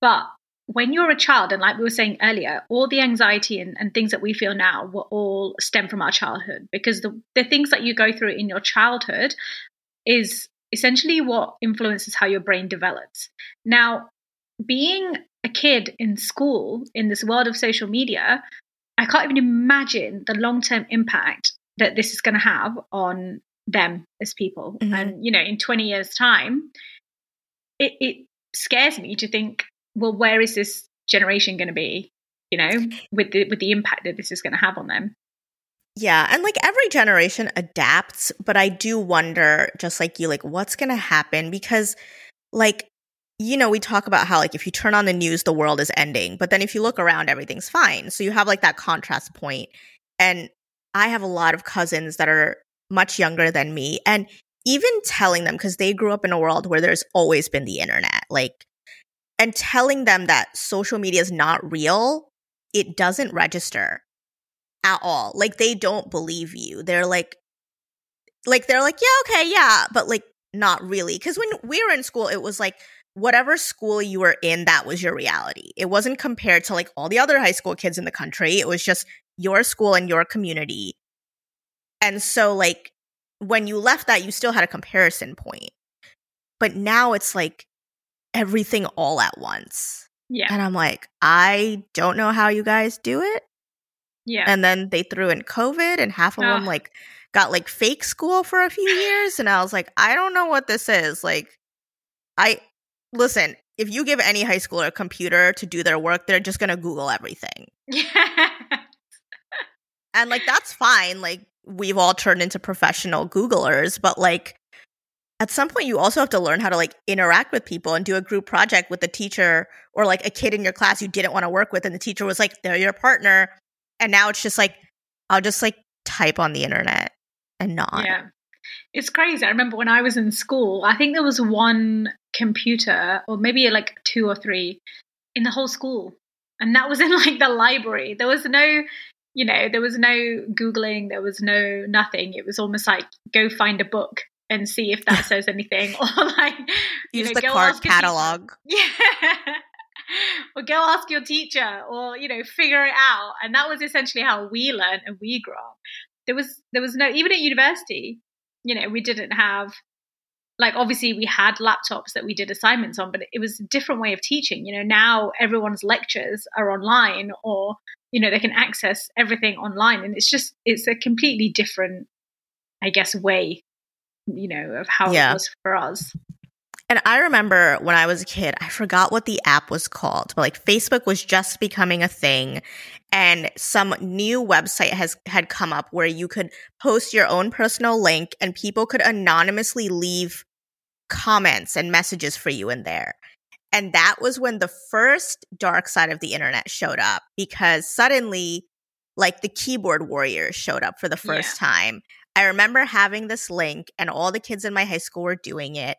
but when you're a child, and like we were saying earlier, all the anxiety and, and things that we feel now were all stem from our childhood because the, the things that you go through in your childhood is essentially what influences how your brain develops. Now, being a kid in school in this world of social media, I can't even imagine the long term impact that this is going to have on them as people. Mhm. And, you know, in 20 years' time, it, it scares me to think, well, where is this generation going to be? You know, with the with the impact that this is going to have on them. Yeah, and like every generation adapts, but I do wonder, just like you, like what's gonna happen because, like, you know, we talk about how like if you turn on the news, the world is ending, but then if you look around, everything's fine. So you have like that contrast point. And I have a lot of cousins that are much younger than me, and even telling them because they grew up in a world where there's always been the internet, like, and telling them that social media is not real, it doesn't register at all. Like they don't believe you. They're like like they're like, "Yeah, okay, yeah," but like not really. Cuz when we were in school, it was like whatever school you were in, that was your reality. It wasn't compared to like all the other high school kids in the country. It was just your school and your community. And so like when you left that, you still had a comparison point. But now it's like everything all at once. Yeah. And I'm like, I don't know how you guys do it Yeah. and then they threw in COVID, and half of them like got like fake school for a few years, and I was like, I don't know what this is. Like, I listen. If you give any high schooler a computer to do their work, they're just gonna Google everything, yeah. and like that's fine. Like we've all turned into professional Googlers, but like at some point you also have to learn how to like interact with people and do a group project with the teacher or like a kid in your class you didn't want to work with and the teacher was like they're your partner and now it's just like i'll just like type on the internet and not Yeah. It's crazy. I remember when I was in school, I think there was one computer, or maybe like two or three, in the whole school. And that was in like the library. There was no, you know, there was no Googling, there was no nothing. It was almost like go find a book and see if that says anything or like use know, the card catalog yeah or go ask your teacher or you know figure it out and that was essentially how we learned and we grew up there was there was no even at university you know we didn't have like obviously we had laptops that we did assignments on but it was a different way of teaching you know now everyone's lectures are online or you know they can access everything online and it's just it's a completely different i guess way you know of how yeah. it was for us and I remember when I was a kid, I forgot what the app was called, but like Facebook was just becoming a thing and some new website has had come up where you could post your own personal link and people could anonymously leave comments and messages for you in there. And that was when the first dark side of the internet showed up because suddenly like the keyboard warriors showed up for the first yeah. time. I remember having this link and all the kids in my high school were doing it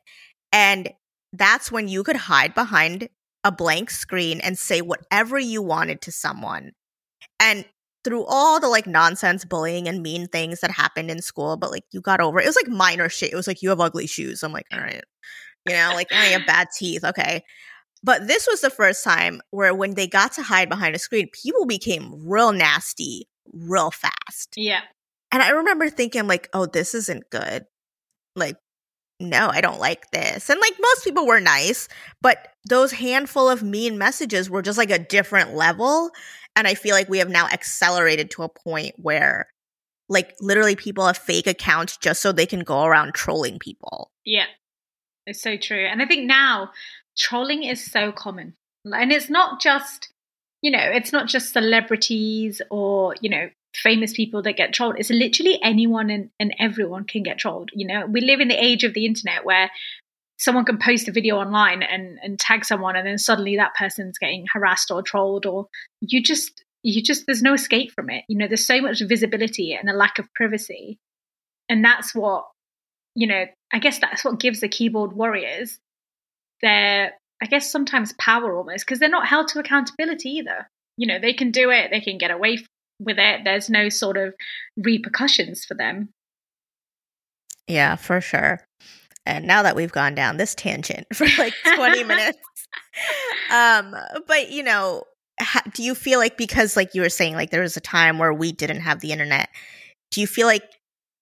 and that's when you could hide behind a blank screen and say whatever you wanted to someone. And through all the like nonsense bullying and mean things that happened in school, but like you got over it. It was like minor shit. It was like you have ugly shoes. I'm like, all right. You know, like you have bad teeth. Okay. But this was the first time where when they got to hide behind a screen, people became real nasty real fast. Yeah. And I remember thinking like, oh, this isn't good. Like no, I don't like this. And like most people were nice, but those handful of mean messages were just like a different level. And I feel like we have now accelerated to a point where like literally people have fake accounts just so they can go around trolling people. Yeah. It's so true. And I think now trolling is so common. And it's not just, you know, it's not just celebrities or, you know, famous people that get trolled. It's literally anyone and, and everyone can get trolled. You know, we live in the age of the internet where someone can post a video online and, and tag someone and then suddenly that person's getting harassed or trolled or you just you just there's no escape from it. You know, there's so much visibility and a lack of privacy. And that's what, you know, I guess that's what gives the keyboard warriors their I guess sometimes power almost because they're not held to accountability either. You know, they can do it, they can get away with it. There's no sort of repercussions for them. Yeah, for sure. And now that we've gone down this tangent for like 20 minutes, um, but you know, do you feel like because, like you were saying, like there was a time where we didn't have the internet, do you feel like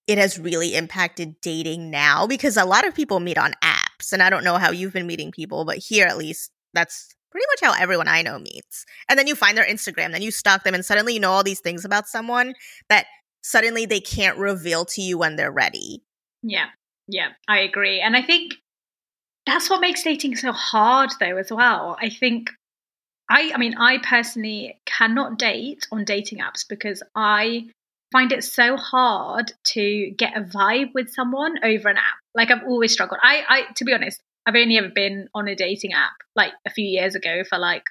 it has really impacted dating now? Because a lot of people meet on apps, and I don't know how you've been meeting people, but here at least that's pretty much how everyone I know meets. And then you find their Instagram, then you stalk them, and suddenly you know all these things about someone that suddenly they can't reveal to you when they're ready. Yeah, yeah, I agree. And I think that's what makes dating so hard, though, as well. I think. I, I mean, I personally cannot date on dating apps because I find it so hard to get a vibe with someone over an app. Like I've always struggled. I, I to be honest, I've only ever been on a dating app like a few years ago for like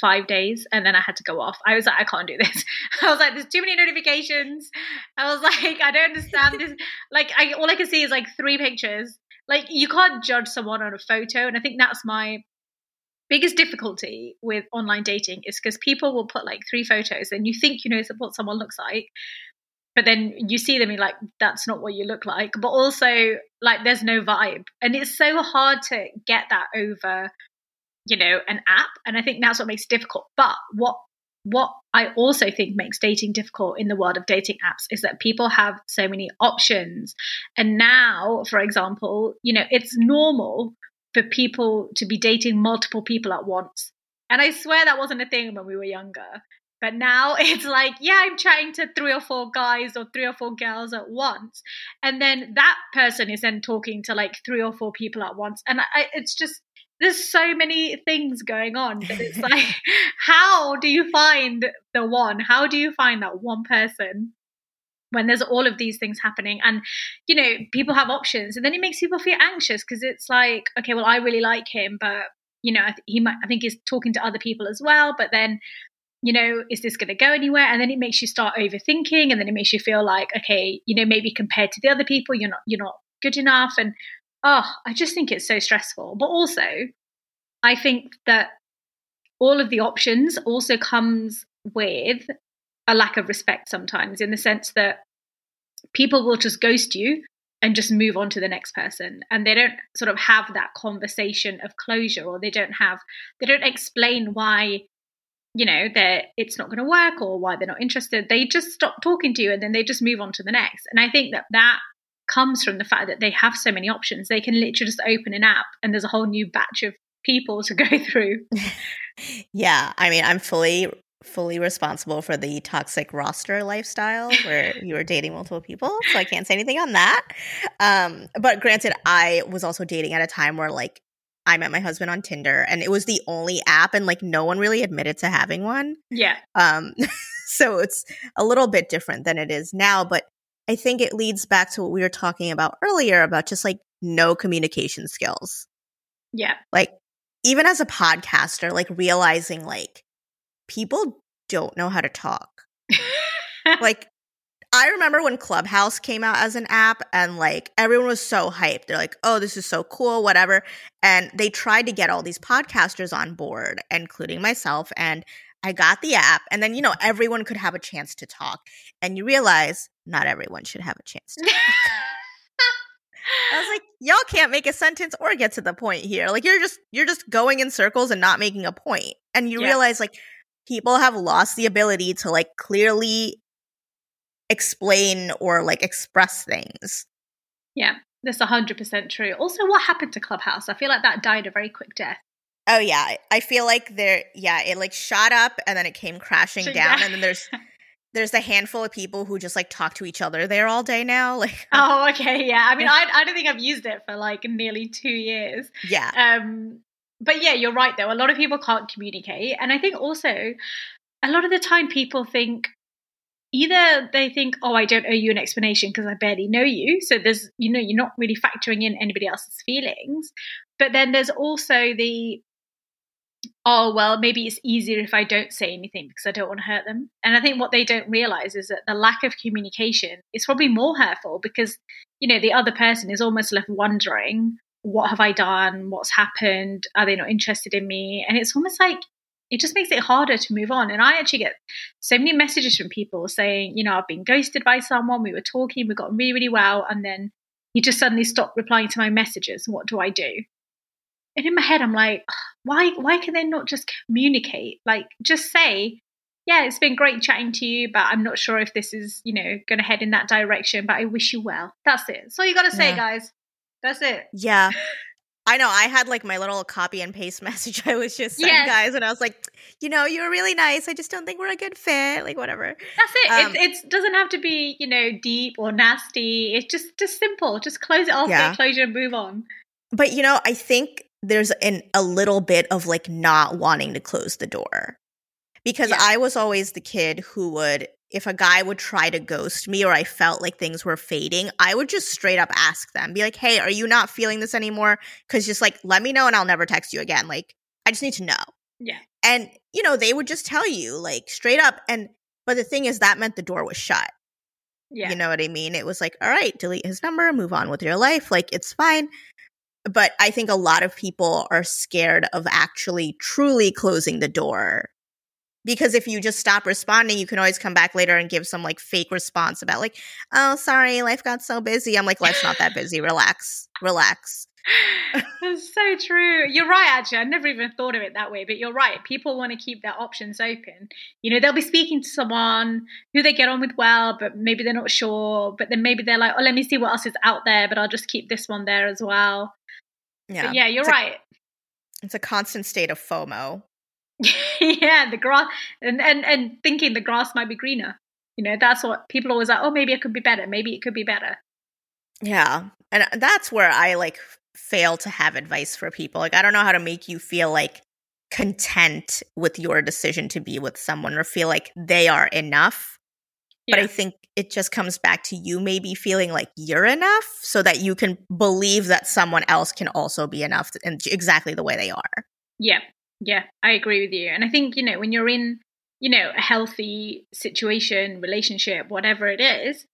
five days and then I had to go off. I was like, I can't do this. I was like, there's too many notifications. I was like, I don't understand this. Like, I, all I can see is like three pictures. Like, you can't judge someone on a photo. And I think that's my biggest difficulty with online dating is because people will put like three photos and you think you know what someone looks like but then you see them and like that's not what you look like but also like there's no vibe and it's so hard to get that over you know an app and i think that's what makes it difficult but what what i also think makes dating difficult in the world of dating apps is that people have so many options and now for example you know it's normal for people to be dating multiple people at once and i swear that wasn't a thing when we were younger but now it's like, yeah, I'm chatting to three or four guys or three or four girls at once. And then that person is then talking to like three or four people at once. And I, it's just, there's so many things going on it's like, how do you find the one? How do you find that one person? when there's all of these things happening and you know people have options and then it makes people feel anxious because it's like okay well i really like him but you know he might i think he's talking to other people as well but then you know, is this going to go anywhere? And then it makes you start overthinking, and then it makes you feel like, okay, you know, maybe compared to the other people, you're not you're not good enough, and oh, I just think it's so stressful. But also, I think that all of the options also comes with a lack of respect sometimes, in the sense that people will just ghost you and just move on to the next person. And they don't sort of have that conversation of closure or they don't have they don't explain why you know that it's not going to work or why they're not interested. They just stop talking to you and then they just move on to the next. And i think that that comes from the fact that they have so many options they can literally just open an app and there's a whole new batch of people to go through yeah i mean i'm fully fully responsible for the toxic roster lifestyle where you were dating multiple people. So I can't say anything on that. Um, but granted, I was also dating at a time where like I met my husband on Tinder and it was the only app and like no one really admitted to having one. Yeah. Um, so it's a little bit different than it is now. But I think it leads back to what we were talking about earlier about just like no communication skills. Yeah. Like even as a podcaster, like realizing like people don't know how to talk. like I remember when Clubhouse came out as an app and like everyone was so hyped. They're like, "Oh, this is so cool, whatever." And they tried to get all these podcasters on board, including myself, and I got the app and then you know everyone could have a chance to talk. And you realize not everyone should have a chance to I was like, y'all can't make a sentence or get to the point here. Like you're just you're just going in circles and not making a point. And you yeah. realize like people have lost the ability to like clearly explain or like express things. Yeah, that's 100% true. Also, what happened to Clubhouse? I feel like that died a very quick death. Oh yeah, I feel like there yeah, it like shot up and then it came crashing down and then there's there's a handful of people who just like talk to each other there all day now like Oh, okay. Yeah. I mean, I I don't think I've used it for like nearly 2 years. Yeah. Um but yeah, you're right though. A lot of people can't communicate. And I think also a lot of the time people think either they think, oh, I don't owe you an explanation because I barely know you. So there's, you know, you're not really factoring in anybody else's feelings. But then there's also the, oh, well, maybe it's easier if I don't say anything because I don't want to hurt them. And I think what they don't realize is that the lack of communication is probably more hurtful because, you know, the other person is almost left wondering, what have I done? What's happened? Are they not interested in me? And it's almost like it just makes it harder to move on. And I actually get so many messages from people saying, you know, I've been ghosted by someone. We were talking, we got really, really well. And then he just suddenly stopped replying to my messages. What do I do? And in my head, I'm like, why, why can they not just communicate? Like, just say, yeah, it's been great chatting to you, but I'm not sure if this is, you know, going to head in that direction, but I wish you well. That's it. That's all you got to say, yeah. guys. That's it. Yeah. I know. I had like my little copy and paste message I was just sending yes. guys, and I was like, you know, you were really nice. I just don't think we're a good fit. Like whatever. That's it. Um, it, it doesn't have to be you know deep or nasty. It's just just simple. Just close it off, yeah. closure, and move on. But you know, I think there's an a little bit of like not wanting to close the door because yeah. I was always the kid who would if a guy would try to ghost me or I felt like things were fading, I would just straight up ask them, be like, hey, are you not feeling this anymore? Because just like, let me know and I'll never text you again. Like, I just need to know. Yeah. And, you know, they would just tell you, like, straight up. And, but the thing is, that meant the door was shut. Yeah. You know what I mean? It was like, all right, delete his number, move on with your life. Like, it's fine. But I think a lot of people are scared of actually truly closing the door. Because if you just stop responding you can always come back later and give some like fake response about like oh sorry life got so busy. I'm like life's not that busy. Relax. Relax. That's so true. You're right actually i never even thought of it that way but you're right people want to keep their options open. You know they'll be speaking to someone who they get on with well but maybe they're not sure but then maybe they're like oh let me see what else is out there but i'll just keep this one there as well yeah but yeah you're it's right a, it's a constant state of fomo yeah, the grass and, and and thinking the grass might be greener. You know, that's what people always like, oh maybe it could be better, maybe it could be better. Yeah. And uh, that's where I like fail to have advice for people. Like I don't know how to make you feel like content with your decision to be with someone or feel like they are enough. Yeah. But I think it just comes back to you maybe feeling like you're enough so that you can believe that someone else can also be enough and exactly the way they are. Yeah. Yeah, I agree with you. And I think, you know, when you're in, you know, a healthy situation, relationship, whatever it is,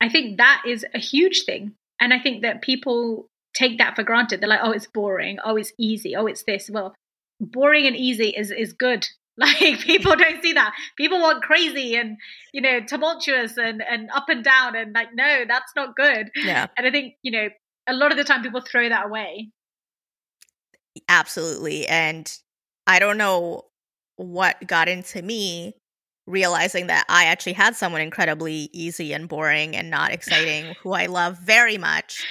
I think that is a huge thing. And I think that people take that for granted. They're like, oh, it's boring. Oh, it's easy. Oh, it's this. Well, boring and easy is, is good. Like people don't see that. People want crazy and you know tumultuous and and up and down and like no, that's not good. Yeah. And I think you know a lot of the time people throw that away. Absolutely. And I don't know what got into me realizing that I actually had someone incredibly easy and boring and not exciting who I love very much.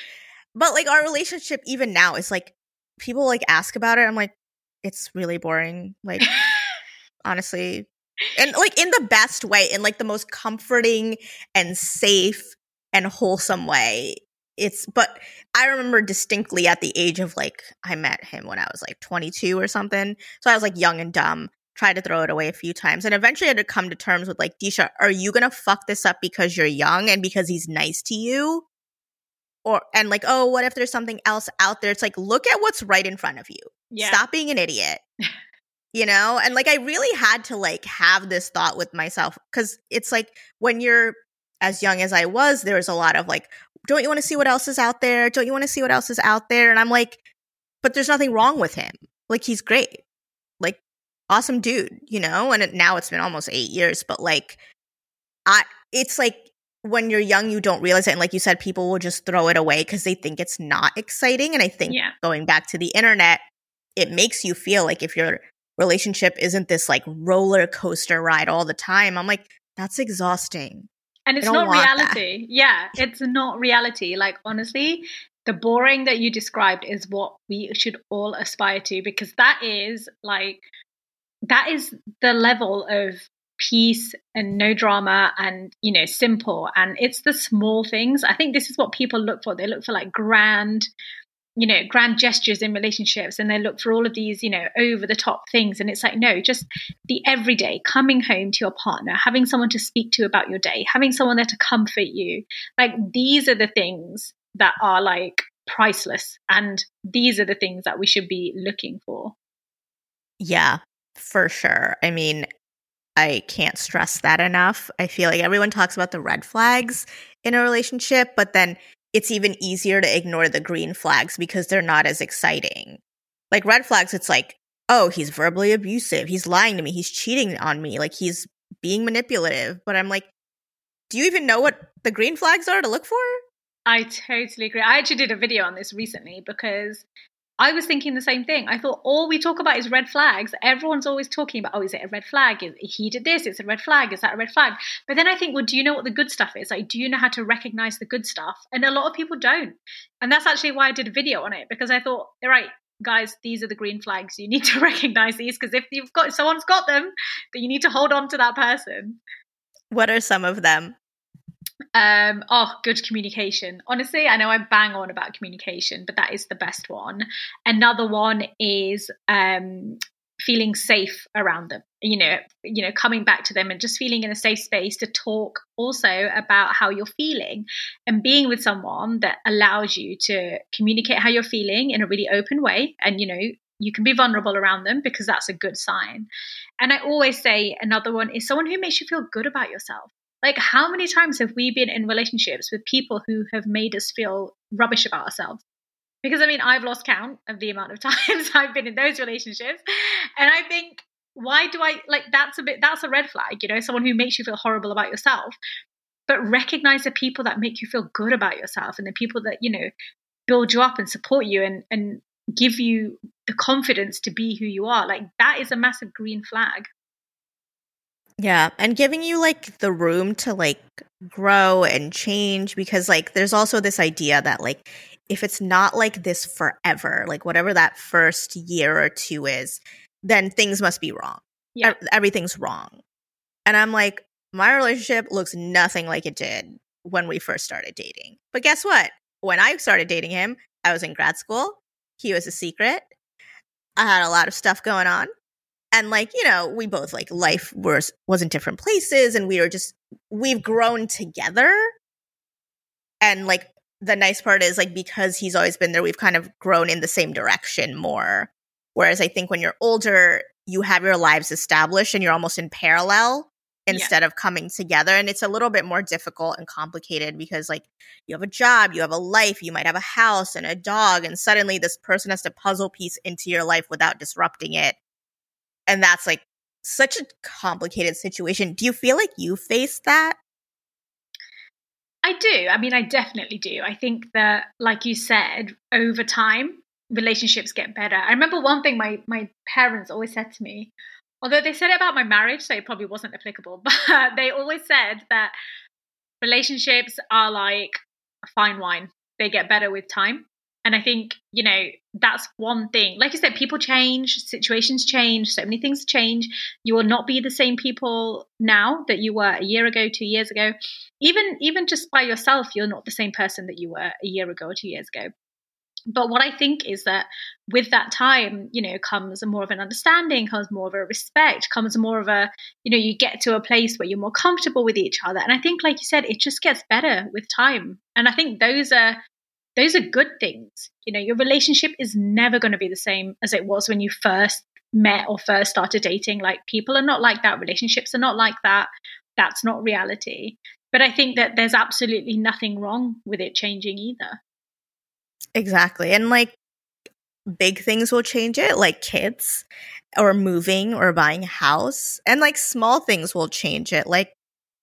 But like our relationship even now is like people like ask about it. I'm like, it's really boring. Like honestly. And like in the best way, in like the most comforting and safe and wholesome way. It's but I remember distinctly at the age of like I met him when I was like 22 or something. So I was like young and dumb tried to throw it away a few times and eventually I had to come to terms with like Disha, are you gonna fuck this up because you're young and because he's nice to you? Or and like, oh, what if there's something else out there? It's like, look at what's right in front of you. Yeah. Stop being an idiot. you know? And like I really had to like have this thought with myself because it's like when you're as young as I was, there was a lot of like, don't you want to see what else is out there? Don't you want to see what else is out there? And I'm like, but there's nothing wrong with him. Like he's great. Like awesome dude, you know? And it, now it's been almost 8 years, but like I it's like when you're young you don't realize it and like you said people will just throw it away cuz they think it's not exciting and I think Yeah. going back to the internet it makes you feel like if your relationship isn't this like roller coaster ride all the time. I'm like that's exhausting. and it's not want that. reality yeah it's not reality like honestly the boring that you described is what we should all aspire to because that is like that is the level of peace and no drama and you know simple and it's the small things i think this is what people look for they look for like grand you know grand gestures in relationships and they look for all of these you know over the top things and it's like no just the everyday coming home to your partner having someone to speak to about your day having someone there to comfort you like these are the things that are like priceless and these are the things that we should be looking for Yeah, for sure. I mean, I can't stress that enough. I feel like everyone talks about the red flags in a relationship, but then it's even easier to ignore the green flags because they're not as exciting. Like red flags, it's like, oh, he's verbally abusive. He's lying to me. He's cheating on me. Like he's being manipulative. But I'm like, do you even know what the green flags are to look for? I totally agree. I actually did a video on this recently because I was thinking the same thing. I thought all we talk about is red flags. Everyone's always talking about, oh, is it a red flag? He did this, it's a red flag. Is that a red flag? But then I think, well, do you know what the good stuff is? Like, do you know how to recognize the good stuff? And a lot of people don't. And that's actually why I did a video on it because I thought, all right, guys, these are the green flags. You need to recognize these because if you've got, someone's got them, then you need to hold on to that person. What are some of them? Um, oh, good communication. Honestly, I know I bang on about communication, but that is the best one. Another one is um, feeling safe around them. You know, you know, coming back to them and just feeling in a safe space to talk also about how you're feeling and being with someone that allows you to communicate how you're feeling in a really open way. And you know, you can be vulnerable around them because that's a good sign. And I always say another one is someone who makes you feel good about yourself. Like, how many times have we been in relationships with people who have made us feel rubbish about ourselves? Because I mean, I've lost count of the amount of times I've been in those relationships. And I think, why do I like that's a bit, that's a red flag, you know, someone who makes you feel horrible about yourself. But recognize the people that make you feel good about yourself and the people that, you know, build you up and support you and, and give you the confidence to be who you are. Like, that is a massive green flag. Yeah, and giving you like the room to like grow and change because like there's also this idea that like if it's not like this forever, like whatever that first year or two is, then things must be wrong. Yeah. Ev- Everything's wrong. And I'm like my relationship looks nothing like it did when we first started dating. But guess what? When I started dating him, I was in grad school. He was a secret. I had a lot of stuff going on and like you know we both like life was was in different places and we were just we've grown together. And like the nice part is like because he's always been there we've kind of grown in the same direction more. Whereas i think when you're older you have your lives established and you're almost in parallel Yeah. instead of coming together and it's a little bit more difficult and complicated because like you have a job you have a life you might have a house and a dog and suddenly this person has to puzzle piece into your life without disrupting it and that's like such a complicated situation. Do you feel like you faced that? I do. I mean, I definitely do. I think that, like you said, over time, relationships get better. I remember one thing my my parents always said to me, although they said it about my marriage, so it probably wasn't applicable, but they always said that relationships are like fine wine. They get better with time. And I think, you know, that's one thing. Like I said, people change, situations change, so many things change. You will not be the same people now that you were a year ago, two years ago. Even even just by yourself, you're not the same person that you were a year ago or two years ago. But what I think is that with that time, you know, comes more of an understanding, comes more of a respect, comes more of a, you know, you get to a place where you're more comfortable with each other. And I think, like you said, it just gets better with time. And I think those are those are good things. You know, your relationship is never going to be the same as it was when you first met or first started dating. Like people are not like that. Relationships are not like that. That's not reality. But I think that there's absolutely nothing wrong with it changing either. Exactly. And like big things will change it, like kids or moving or buying a house. And like small things will change it, like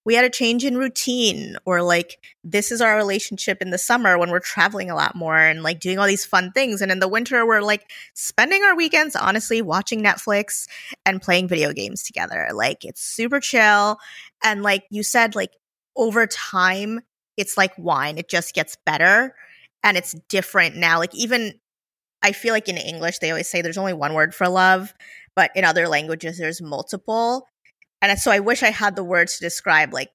we had a change in routine or like this is our relationship in the summer when we're traveling a lot more and like doing all these fun things and in the winter we're like spending our weekends honestly watching netflix and playing video games together like it's super chill and like you said like over time it's like wine it just gets better and it's different now. Like even I feel like in English they always say there's only one word for love, but in other languages there's multiple. And so I wish I had the words to describe like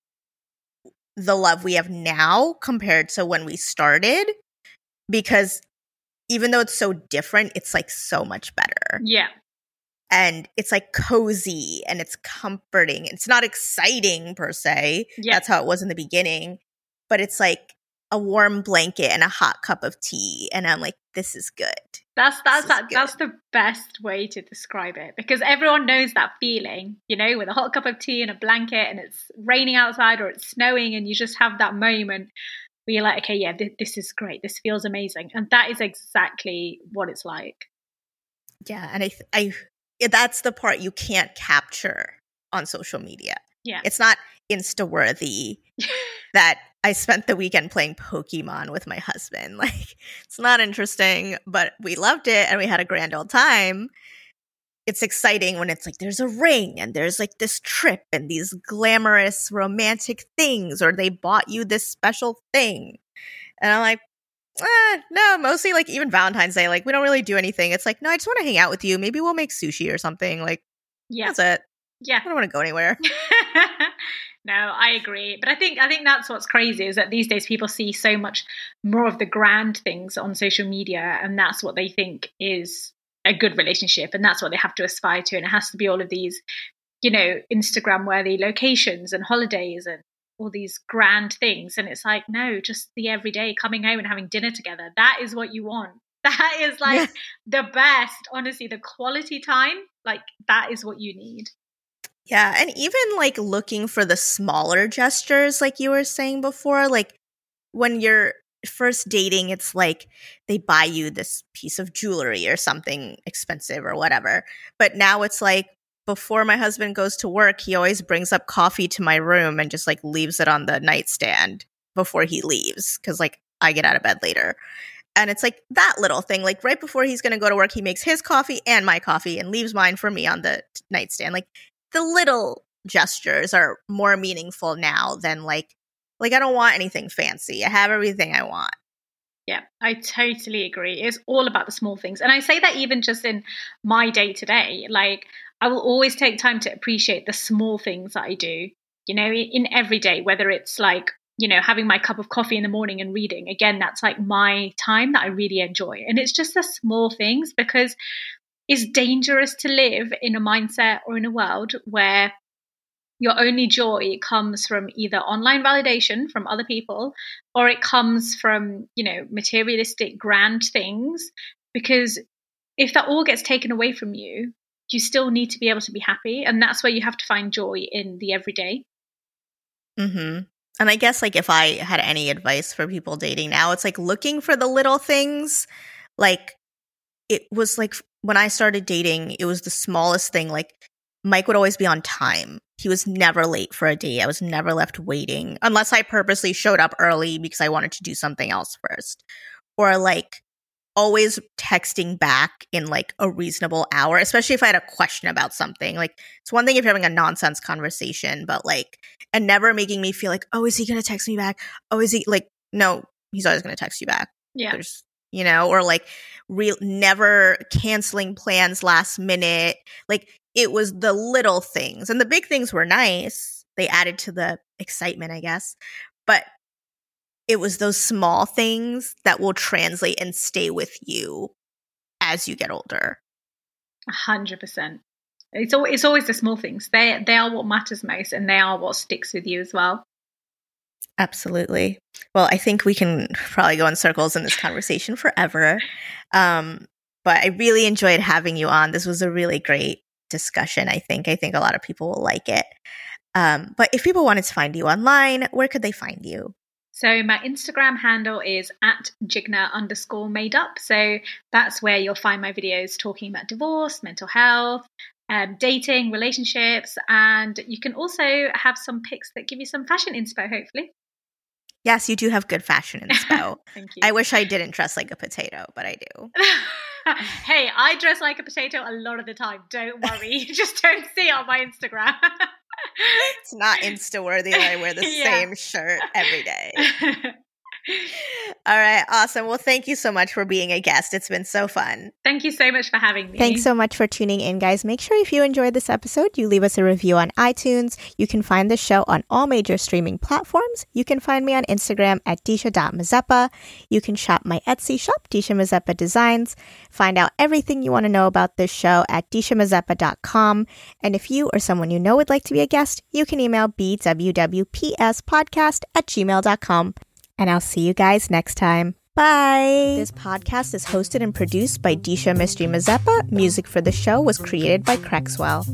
the love we have now compared to when we started because even though it's so different, it's like so much better. Yeah. And it's like cozy and it's comforting. It's not exciting per se. Yeah. That's how it was in the beginning. But it's like a warm blanket and a hot cup of tea and i'm like this is good. That's that's that, that's the best way to describe it because everyone knows that feeling you know with a hot cup of tea and a blanket and it's raining outside or it's snowing and you just have that moment where you're like okay yeah th- this is great. This feels amazing. And that is exactly what it's like. Yeah and i i that's the part you can't capture on social media. Yeah. It's not insta worthy that I spent the weekend playing Pokemon with my husband. Like, it's not interesting, but we loved it and we had a grand old time. It's exciting when it's like there's a ring and there's like this trip and these glamorous romantic things, or they bought you this special thing. And I'm like, eh, no, mostly like even Valentine's Day, like we don't really do anything. It's like, no, I just want to hang out with you. Maybe we'll make sushi or something. Like, yeah, that's it. Yeah, I don't want to go anywhere. No, I agree. But I think I think that's what's crazy is that these days people see so much more of the grand things on social media and that's what they think is a good relationship and that's what they have to aspire to and it has to be all of these you know Instagram worthy locations and holidays and all these grand things. And it's like no just the everyday coming home and having dinner together. That is what you want. That is like yeah. the best. Honestly the quality time like that is what you need yeah, and even like looking for the smaller gestures, like you were saying before, like when you're first dating, it's like they buy you this piece of jewelry or something expensive or whatever. But now it's like before my husband goes to work, he always brings up coffee to my room and just like leaves it on the nightstand before he leaves because like I get out of bed later. And it's like that little thing, like right before he's going to go to work, he makes his coffee and my coffee and leaves mine for me on the nightstand. Like the little gestures are more meaningful now than like like I don't want anything fancy. I have everything I want. Yeah, I totally agree. It's all about the small things. And I say that even just in my day to day. Like I will always take time to appreciate the small things that I do, you know, in every day, whether it's like, you know, having my cup of coffee in the morning and reading. Again, that's like my time that I really enjoy. And it's just the small things because it's dangerous to live in a mindset or in a world where your only joy comes from either online validation from other people or it comes from you know materialistic grand things. Because if that all gets taken away from you you still need to be able to be happy and that's where you have to find joy in the everyday. Mhm and i guess like if i had any advice for people dating now it's like looking for the little things. Like it was like when I started dating, it was the smallest thing. Like Mike would always be on time. He was never late for a date. I was never left waiting unless I purposely showed up early because I wanted to do something else first. Or like always texting back in like a reasonable hour, especially if I had a question about something. Like it's one thing if you're having a nonsense conversation, but like and never making me feel like, oh, is he gonna text me back? Oh, is he like no, he's always gonna text you back. Yeah. There's you know, or like real never canceling plans last minute. Like it was the little things. And the big things were nice. They added to the excitement, I guess. But it was those small things that will translate and stay with you as you get older. A hundred percent. It's always, it's always the small things. They they are what matters most, and they are what sticks with you as well. Absolutely. Well, I think we can probably go in circles in this conversation forever. Um, but I really enjoyed having you on. This was a really great discussion. I think. I think a lot of people will like it. Um, but if people wanted to find you online, where could they find you? So my Instagram handle is at Jigna underscore made up. So that's where you'll find my videos talking about divorce, mental health, um, dating, relationships, and you can also have some pics that give you some fashion inspo, hopefully. Yes, you do have good fashion in inspo. Thank you. I wish I didn't dress like a potato, but I do. hey, I dress like a potato a lot of the time. Don't worry. You just don't see it on my Instagram. it's not insta worthy that I wear the Yeah. same shirt every day. All right, awesome. Well, thank you so much for being a guest. It's been so fun. Thank you so much for having me. Thanks so much for tuning in, guys. Make sure if you enjoyed this episode, you leave us a review on iTunes. You can find the show on all major streaming platforms. You can find me on Instagram at disha.mazeppa. You can shop my Etsy shop, Disha Mazeppa Designs. Find out everything you want to know about this show at dishamazeppa.com. And if you or someone you know would like to be a guest, you can email bwwpspodcast at gmail.com and I'll see you guys next time. Bye. This podcast is hosted and produced by Disha Mystery Mazeppa. Music for the show was created by Crexwell.